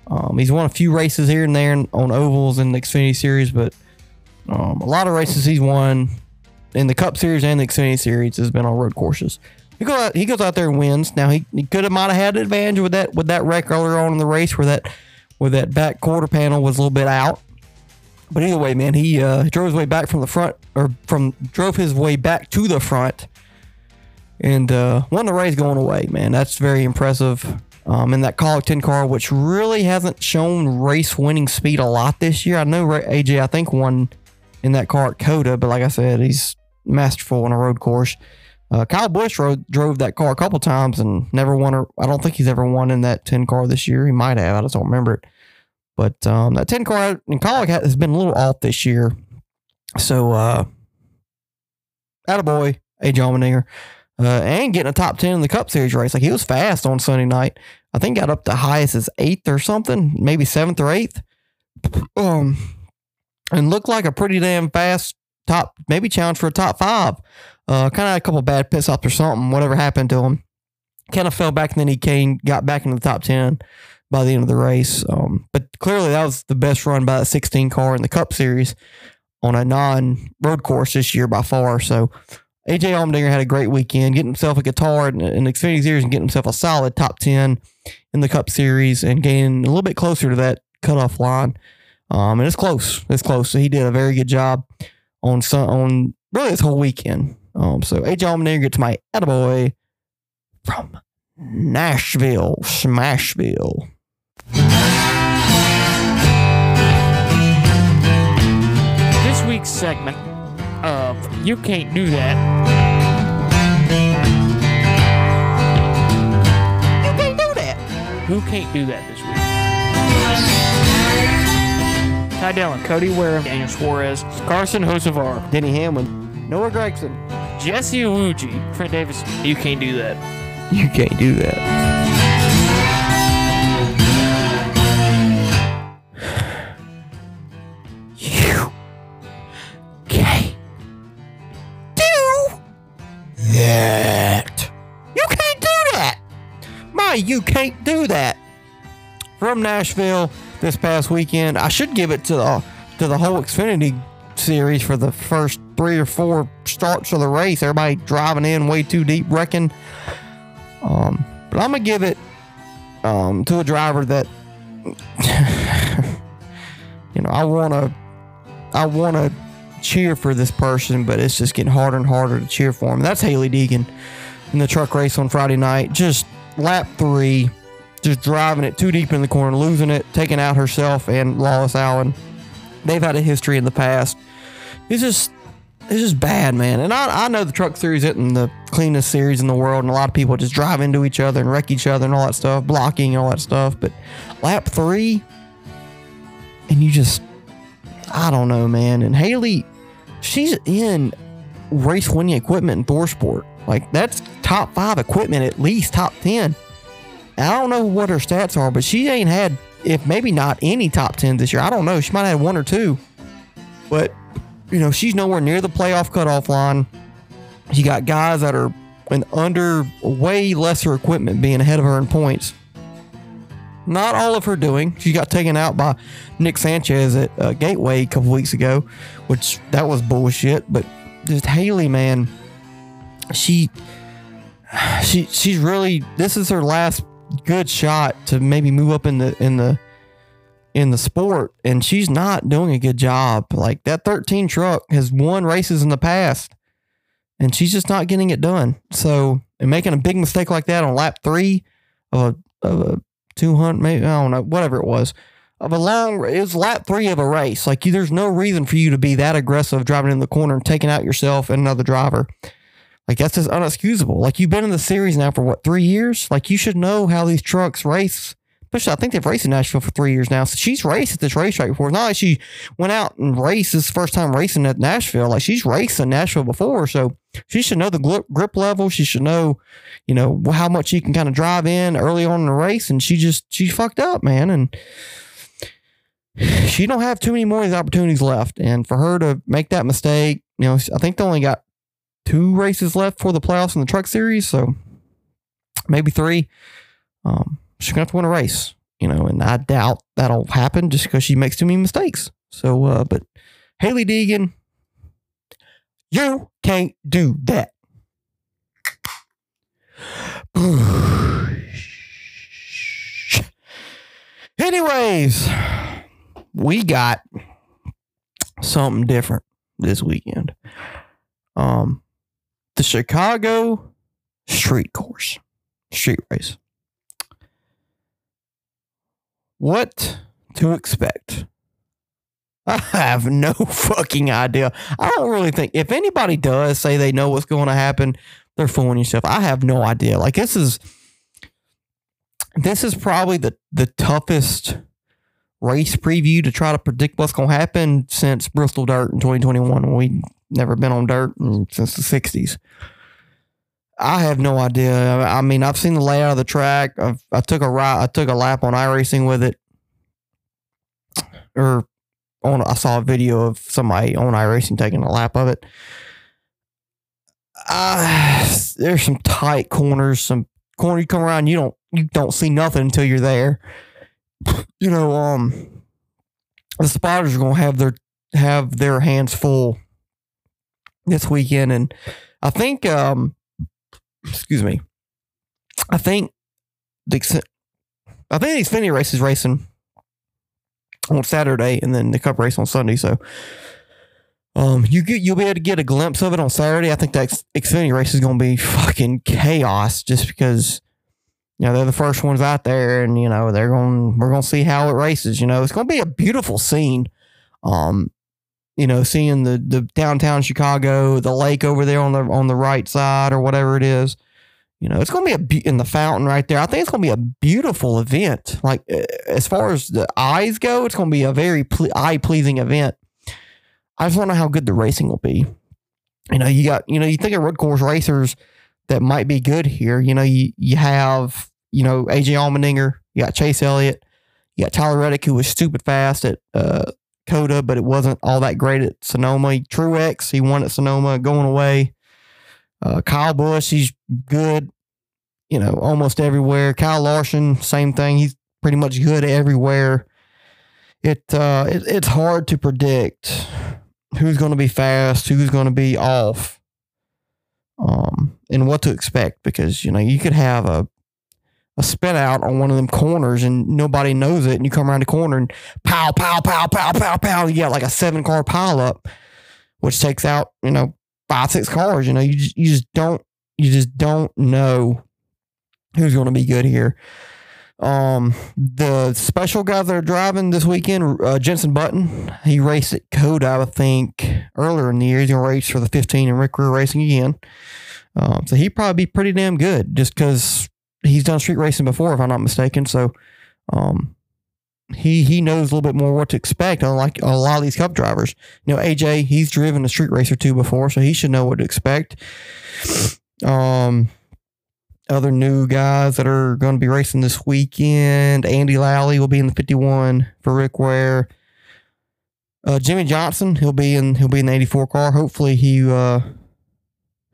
Um, he's won a few races here and there on ovals in the Xfinity Series, but um, a lot of races he's won in the Cup Series and the Xfinity Series has been on road courses. He goes out, he goes out there and wins. Now he, he could have might have had an advantage with that with that wreck earlier on in the race where that where that back quarter panel was a little bit out. But either way, man, he uh, drove his way back from the front or from drove his way back to the front and uh, won the race going away. Man, that's very impressive. Um, in that Kaulig 10 car, which really hasn't shown race winning speed a lot this year. I know AJ, I think, won in that car at COTA, but like I said, he's masterful on a road course. Uh, Kyle Busch rode, drove that car a couple times and never won. A, I don't think he's ever won in that 10 car this year. He might have. I just don't remember it. But um, that 10 car in Kaulig has been a little off this year. So, uh, attaboy, AJ Allmendinger. Uh, and getting a top 10 in the Cup Series race. Like he was fast on Sunday night. I think got up to highest as eighth or something, maybe seventh or eighth. Um, and looked like a pretty damn fast top, maybe challenge for a top five. Uh, kind of had a couple bad pit stops or something, whatever happened to him. Kind of fell back and then he came, got back into the top 10 by the end of the race. Um, but clearly that was the best run by a 16 car in the Cup Series on a non road course this year by far. So, AJ Allmendinger had a great weekend, getting himself a guitar and the Xfinity Series and getting himself a solid top 10 in the Cup Series and getting a little bit closer to that cutoff line. Um, and it's close. It's close. So he did a very good job on sun, on really this whole weekend. Um, so AJ Allmendinger gets my attaboy from Nashville, Smashville. Week's segment of You Can't Do That You can't do that. Who can't do that this week? Ty Dillon, Cody Ware, Daniel Suarez, Carson Hocevar, Denny Hamlin, Noah Gragson. Jesse Iwuji, Trent Davis. You can't do that. You can't do that. You can't do that. From Nashville this past weekend, I should give it to the to the whole Xfinity series for the first three or four starts of the race. Everybody driving in way too deep, wrecking. Um, but I'm gonna give it um, to a driver that you know I wanna I wanna cheer for this person, but it's just getting harder and harder to cheer for him. That's Hailie Deegan in the truck race on Friday night. Just lap three, just driving it too deep in the corner, losing it, taking out herself and Lawless Alan. They've had a history in the past. It's just it's just bad, man. And I, I know the truck series isn't the cleanest series in the world, and a lot of people just drive into each other and wreck each other and all that stuff, blocking and all that stuff. But lap three, and you just, I don't know, man. And Hailie, she's in race winning equipment in ThorSport. Like, that's top five equipment, at least top 10. And I don't know what her stats are, but she ain't had, if maybe not any top 10 this year. I don't know. She might have had one or two. But you know, she's nowhere near the playoff cutoff line. You got guys that are in under way lesser equipment being ahead of her in points. Not all of her doing. She got taken out by Nick Sanchez at uh, Gateway a couple weeks ago, which that was bullshit. But just Hailie, man, she she she's really this is her last good shot to maybe move up in the in the in the sport and she's not doing a good job. Like that 13 truck has won races in the past and she's just not getting it done. So, and making a big mistake like that on lap three of a, of a 200, maybe, I don't know, whatever it was, of a long, it was lap three of a race. Like you, there's no reason for you to be that aggressive driving in the corner and taking out yourself and another driver. Like that's just unexcusable. Like you've been in the series now for what, three years? Like you should know how these trucks race, especially I think they've raced in Nashville for three years now. So she's raced at this racetrack before. It's not like she went out and raced this first time racing at Nashville. Like she's raced in Nashville before, so she should know the grip, level. She should know, you know, how much she can kind of drive in early on in the race. And she just she fucked up, man, and she don't have too many more of these opportunities left. And for her to make that mistake, you know, I think they only got two races left for the playoffs in the Truck Series, so maybe three. Um, she's gonna have to win a race, you know, and I doubt that'll happen just because she makes too many mistakes. So, uh, but Hailie Deegan, you can't do that. Anyways, we got something different this weekend. Um, the Chicago Street Course, street race. What to expect? I have no fucking idea. I don't really think if anybody does say they know what's going to happen, they're fooling yourself. I have no idea. Like this is this is probably the the toughest race preview to try to predict what's going to happen since Bristol Dirt in 2021 we never been on dirt since the 60s. I have no idea. I mean, I've seen the layout of the track. I've, I took a ride, I took a lap on iRacing with it, or on. I saw a video of somebody on iRacing taking a lap of it. Uh, there's some tight corners, some corner you come around, you don't you don't see nothing until you're there. You know, um, the spotters are gonna have their have their hands full this weekend, and I think um excuse me. I think the I think the Xfinity race is racing on Saturday and then the Cup race on Sunday. So um, you get you'll be able to get a glimpse of it on Saturday. I think that X- Xfinity race is going to be fucking chaos just because you know they're the first ones out there, and you know they're going we're going to see how it races. You know it's going to be a beautiful scene. Um, you know, seeing the the downtown Chicago, the lake over there on the on the right side or whatever it is. You know, it's going to be a be- in the fountain right there. I think it's going to be a beautiful event. Like uh, as far as the eyes go, it's going to be a very ple- eye pleasing event. I just to know how good the racing will be. You know, you got you know you think of road course racers that might be good here. You know, you you have you know AJ Allmendinger, you got Chase Elliott, you got Tyler Reddick who was stupid fast at uh, COTA, but it wasn't all that great at Sonoma. Truex, he won at Sonoma, going away. Uh, Kyle Busch, he's good, you know, almost everywhere. Kyle Larson, same thing. He's pretty much good everywhere. It, uh, it it's hard to predict who's going to be fast, who's going to be off, um, and what to expect because you know you could have a a spin out on one of them corners and nobody knows it, and you come around the corner and pow, pow, pow, pow, pow, pow. You got like a seven car pile up, which takes out, you know, five, six cars. You know, you just, you just don't, you just don't know who's going to be good here. Um, the special guys that are driving this weekend, uh, Jenson Button, he raced at COTA, I think, earlier in the year. He's going to race for the 15 and Rick Ware Racing again. Um, so he'd probably be pretty damn good just because he's done street racing before, if I'm not mistaken. So, um, he he knows a little bit more what to expect, unlike a lot of these cup drivers. You know, AJ, he's driven a street racer too before, so he should know what to expect. Um, other new guys that are going to be racing this weekend, Andy Lally will be in the 51 for Rick Ware. Uh, Jimmie Johnson, he'll be in he'll be in the 84 car. Hopefully he uh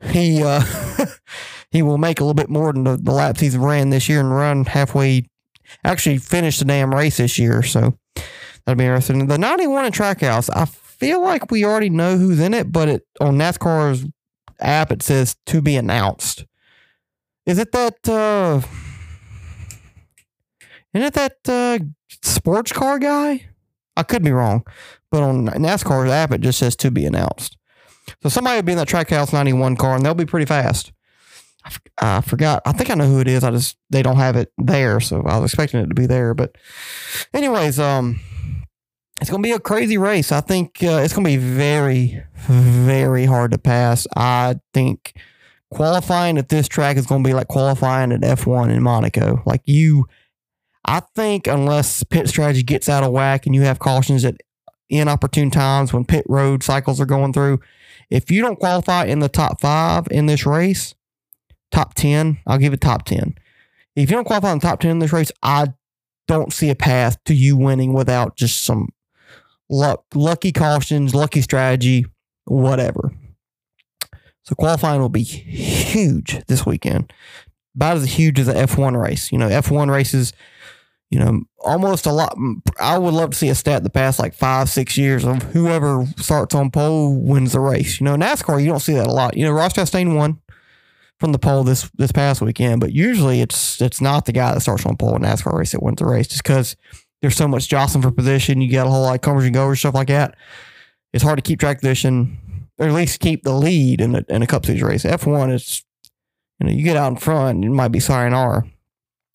he uh he will make a little bit more than the, the laps he's ran this year and run halfway actually finish the damn race this year. So that'll be interesting. The 91 in Trackhouse, I feel like we already know who's in it, but it on NASCAR's app it says to be announced. Is it that uh isn't it that uh sports car guy? I could be wrong, but on NASCAR's app it just says to be announced. So somebody will be in that Trackhouse 91 car and they'll be pretty fast. I, forgot. I think I know who it is. I just they don't have it there, so I was expecting it to be there. But, anyways, um, it's gonna be a crazy race. I think uh, it's gonna be very, very hard to pass. I think qualifying at this track is gonna be like qualifying at F1 in Monaco. Like you, I think unless pit strategy gets out of whack and you have cautions at inopportune times when pit road cycles are going through, if you don't qualify in the top five in this race, top 10, I'll give it top 10. If you don't qualify in the top 10 in this race, I don't see a path to you winning without just some luck, lucky cautions, lucky strategy, whatever. So qualifying will be huge this weekend. About as huge as the F1 race. You know, F1 races, you know, almost a lot. I would love to see a stat the past like five, six years of whoever starts on pole wins the race. You know, NASCAR, you don't see that a lot. You know, Ross Chastain won from the pole this this past weekend, but usually it's it's not the guy that starts on pole in NASCAR race that wins the race, just because there's so much jostling for position. You get a whole lot of comers and goers, stuff like that. It's hard to keep track of position, or at least keep the lead in a in a Cup Series race. F1 is, you know, you get out in front, it might be R,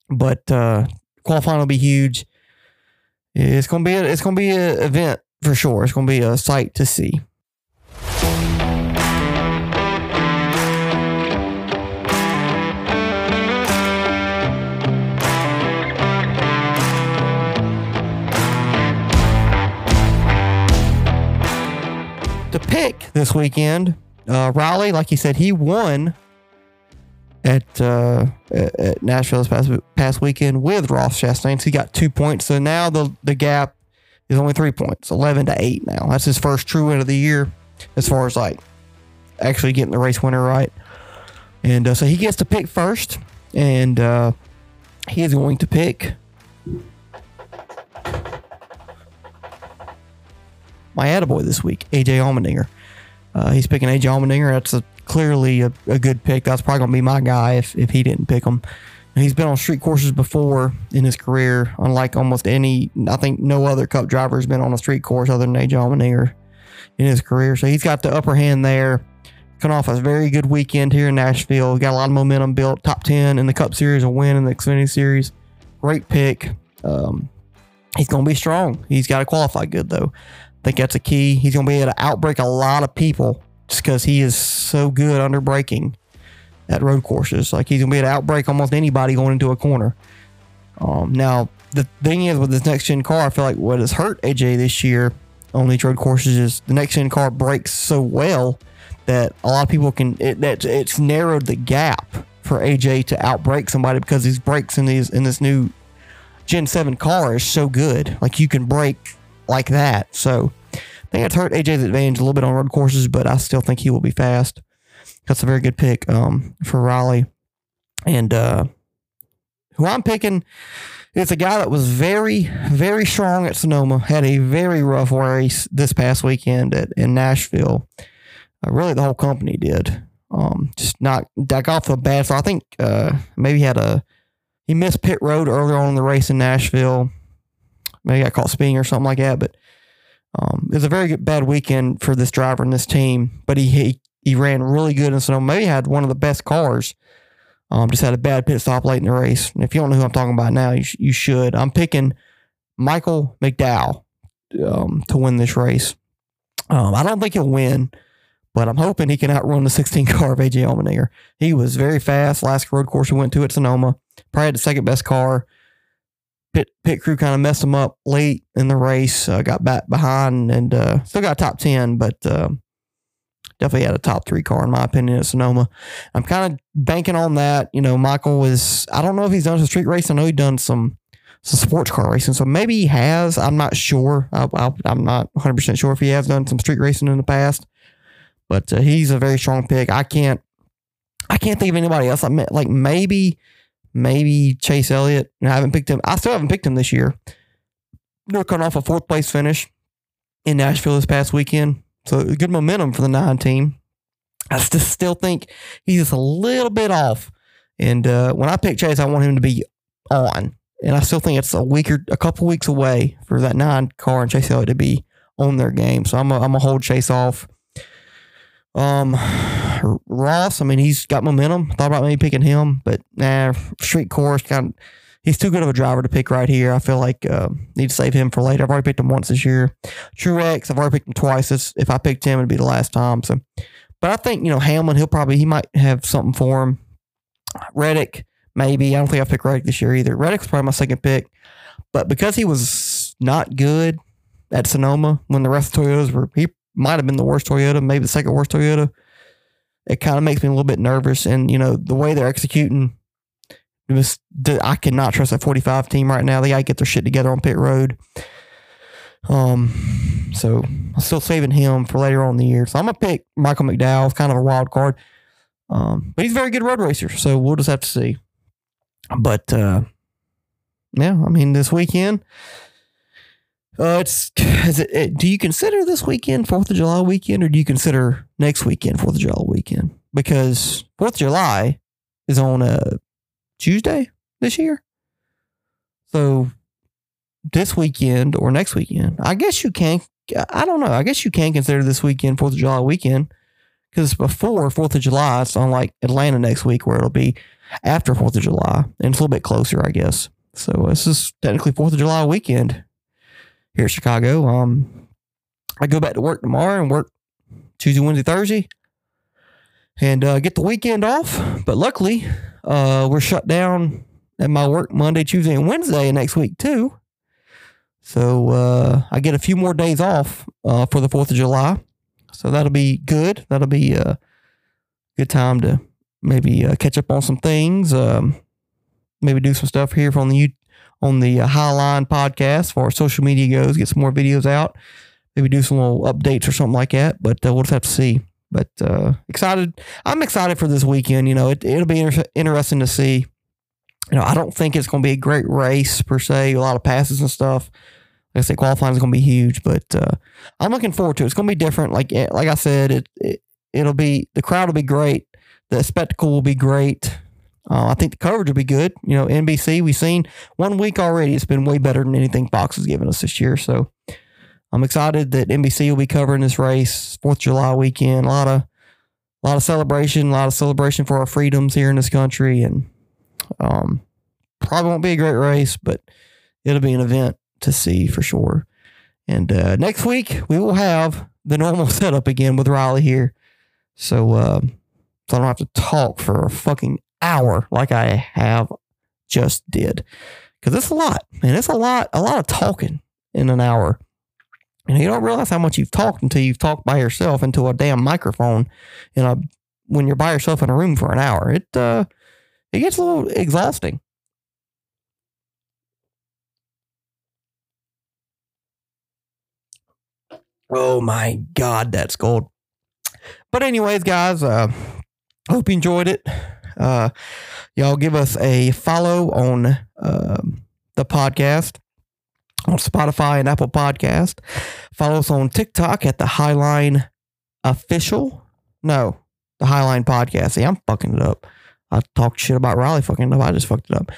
but uh, qualifying will be huge. It's gonna be a, it's gonna be an event for sure. It's gonna be a sight to see. To pick this weekend. Uh, Riley, like he said, he won at uh, at Nashville this past, past weekend with Ross Chastain. So he got two points. So now the the gap is only three points, eleven to eight now. That's his first true win of the year, as far as like actually getting the race winner right. And uh, so he gets to pick first, and uh, he is going to pick my attaboy this week, AJ Allmendinger. Uh, he's picking AJ Allmendinger. That's a, clearly a, a good pick. That's probably going to be my guy if, if he didn't pick him. And he's been on street courses before in his career, unlike almost any, I think no other cup driver has been on a street course other than AJ Allmendinger in his career. So he's got the upper hand there. Coming off a very good weekend here in Nashville. Got a lot of momentum built. Top 10 in the Cup Series, a win in the Xfinity Series. Great pick. Um, he's going to be strong. He's got to qualify good, though. I think that's a key. He's going to be able to outbreak a lot of people just because he is so good under braking at road courses. Like he's going to be able to outbreak almost anybody going into a corner. Um, now, the thing is with this next gen car, I feel like what has hurt AJ this year on these road courses is the next gen car brakes so well that a lot of people can, it, that it's narrowed the gap for AJ to outbreak somebody because these brakes in these in this new Gen 7 car is so good. Like you can brake like that. So I think it's hurt AJ's advantage a little bit on road courses, but I still think he will be fast. That's a very good pick um, for Riley. And uh, who I'm picking is a guy that was very, very strong at Sonoma, had a very rough race this past weekend at, in Nashville. Uh, really, the whole company did. Um, just not got off the bad. So I think uh, maybe he had a he missed pit road earlier on in the race in Nashville maybe got caught speeding or something like that. But um, it was a very good, bad weekend for this driver and this team. But he he, he ran really good in Sonoma. maybe had one of the best cars. Um, just had a bad pit stop late in the race. And if you don't know who I'm talking about now, you, sh- you should. I'm picking Michael McDowell um, to win this race. Um, I don't think he'll win, but I'm hoping he can outrun the 16 car of AJ Allmendinger. He was very fast. Last road course we went to at Sonoma, probably had the second best car pit pit crew kind of messed him up late in the race. Uh, got back behind and uh, still got top ten, but uh, definitely had a top three car in my opinion at Sonoma. I'm kind of banking on that. You know, Michael was. I don't know if he's done some street racing. I know he's done some some sports car racing, so maybe he has. I'm not sure. I, I'm not 100 percent sure if he has done some street racing in the past, but uh, he's a very strong pick. I can't. I can't think of anybody else. I mean, like maybe maybe Chase Elliott. I haven't picked him. I still haven't picked him this year. They're coming off a fourth place finish in Nashville this past weekend. So good momentum for the nine team. I just still think he's just a little bit off. And uh, when I pick Chase, I want him to be on. And I still think it's a week or a couple weeks away for that nine car and Chase Elliott to be on their game. So I'm going to hold Chase off. Um, Ross, I mean, he's got momentum. Thought about maybe picking him, but nah, street course kind of. He's too good of a driver to pick right here. I feel like uh, need to save him for later. I've already picked him once this year. Truex, I've already picked him twice. If I picked him, it'd be the last time. So, but I think you know Hamlin. He'll probably he might have something for him. Reddick, maybe. I don't think I picked Reddick this year either. Reddick's probably my second pick, but because he was not good at Sonoma when the rest of Toyotas were, he might have been the worst Toyota, maybe the second worst Toyota. It kind of makes me a little bit nervous, and you know the way they're executing. Was, I cannot trust that 45 team right now. They got to get their shit together on pit road. Um, so I'm still saving him for later on in the year. So I'm gonna pick Michael McDowell, kind of a wild card. Um, but he's a very good road racer, so we'll just have to see. But uh, yeah, I mean, this weekend, uh, it's it, it, do you consider this weekend Fourth of July weekend, or do you consider next weekend Fourth of July weekend? Because Fourth of July is on a Tuesday this year, so this weekend or next weekend, I guess you can. I don't know. I guess you can consider this weekend Fourth of July weekend because before Fourth of July, it's on like Atlanta next week, where it'll be after Fourth of July, and it's a little bit closer, I guess. So this is technically Fourth of July weekend here in Chicago. Um, I go back to work tomorrow and work Tuesday, Wednesday, Thursday, and uh, get the weekend off. But luckily, uh, we're shut down at my work Monday, Tuesday, and Wednesday next week too. So uh, I get a few more days off uh, for the Fourth of July. So that'll be good. That'll be a good time to maybe uh, catch up on some things. Um, maybe do some stuff here from the on the Highline podcast as social media goes. Get some more videos out. Maybe do some little updates or something like that. But uh, we'll just have to see. But uh, excited. I'm excited for this weekend. You know, it, it'll be inter- interesting to see. You know, I don't think it's going to be a great race per se. A lot of passes and stuff. Like I said, qualifying is going to be huge, but uh, I'm looking forward to it. It's going to be different. Like eh, like I said, it, it it'll be the crowd will be great. The spectacle will be great. Uh, I think the coverage will be good. You know, NBC, we've seen one week already. It's been way better than anything Fox has given us this year. So I'm excited that NBC will be covering this race, Fourth of July weekend. A lot of, a lot of celebration, a lot of celebration for our freedoms here in this country, and um, probably won't be a great race, but it'll be an event to see for sure. And uh, next week we will have the normal setup again with Riley here, so uh, so I don't have to talk for a fucking hour like I have just did, because it's a lot, man. It's a lot, a lot of talking in an hour. And you don't realize how much you've talked until you've talked by yourself into a damn microphone in a when you're by yourself in a room for an hour. It uh it gets a little exhausting. Oh my god, that's gold. But anyways, guys, uh hope you enjoyed it. Uh y'all give us a follow on um the podcast on Spotify and Apple Podcast. Follow us on TikTok at the Highline Official. No, the Highline Podcast. See, I'm fucking it up. I talked shit about Riley fucking up. I just fucked it up.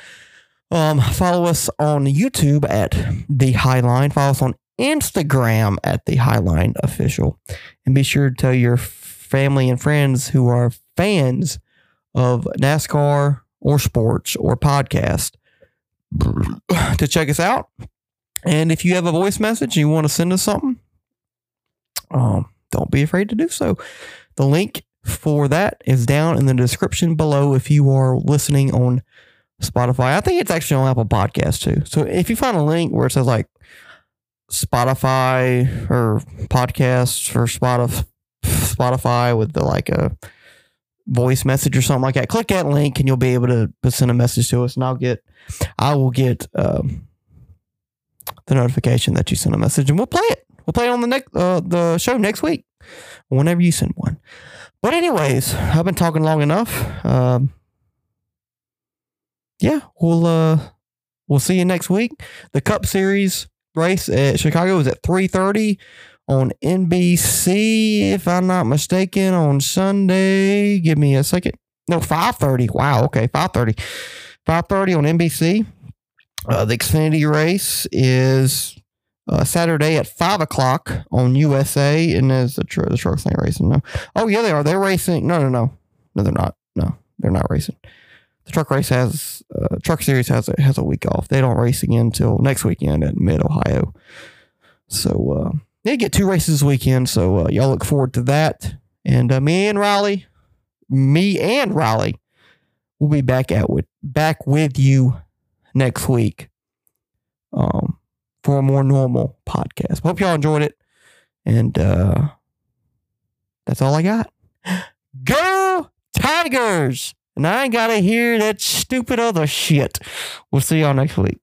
Um, follow us on YouTube at the Highline. Follow us on Instagram at the Highline Official, and be sure to tell your family and friends who are fans of NASCAR or sports or podcast to check us out. And if you have a voice message and you want to send us something, um, don't be afraid to do so. The link for that is down in the description below if you are listening on Spotify. I think it's actually on Apple Podcasts too. So if you find a link where it says like Spotify or podcasts for Spotify, Spotify with the like a voice message or something like that, click that link and you'll be able to send a message to us, and I'll get, I will get. Um, the notification that you sent a message, and we'll play it. We'll play it on the next uh, the show next week, whenever you send one. But anyways, I've been talking long enough. Um, yeah, we'll uh, we'll see you next week. The Cup Series race at Chicago is at three thirty on NBC, if I'm not mistaken, on Sunday. Give me a second. No, five thirty. Wow. Okay, five thirty. Five thirty on NBC. Uh, the Xfinity race is uh, Saturday at five o'clock on USA, and as the, tr- the trucks ain't racing. No, oh yeah, they are. They're racing. No, no, no, no, they're not. No, they're not racing. The truck race has uh, truck series has a, has a week off. They don't race again until next weekend at Mid Ohio. So uh, they get two races this weekend. So uh, y'all look forward to that. And uh, me and Riley, me and Riley we'll be back at with back with you next week. Um, for a more normal podcast. Hope y'all enjoyed it, and uh, that's all I got. Go Tigers! And I ain't gotta hear that stupid other shit. We'll see y'all next week.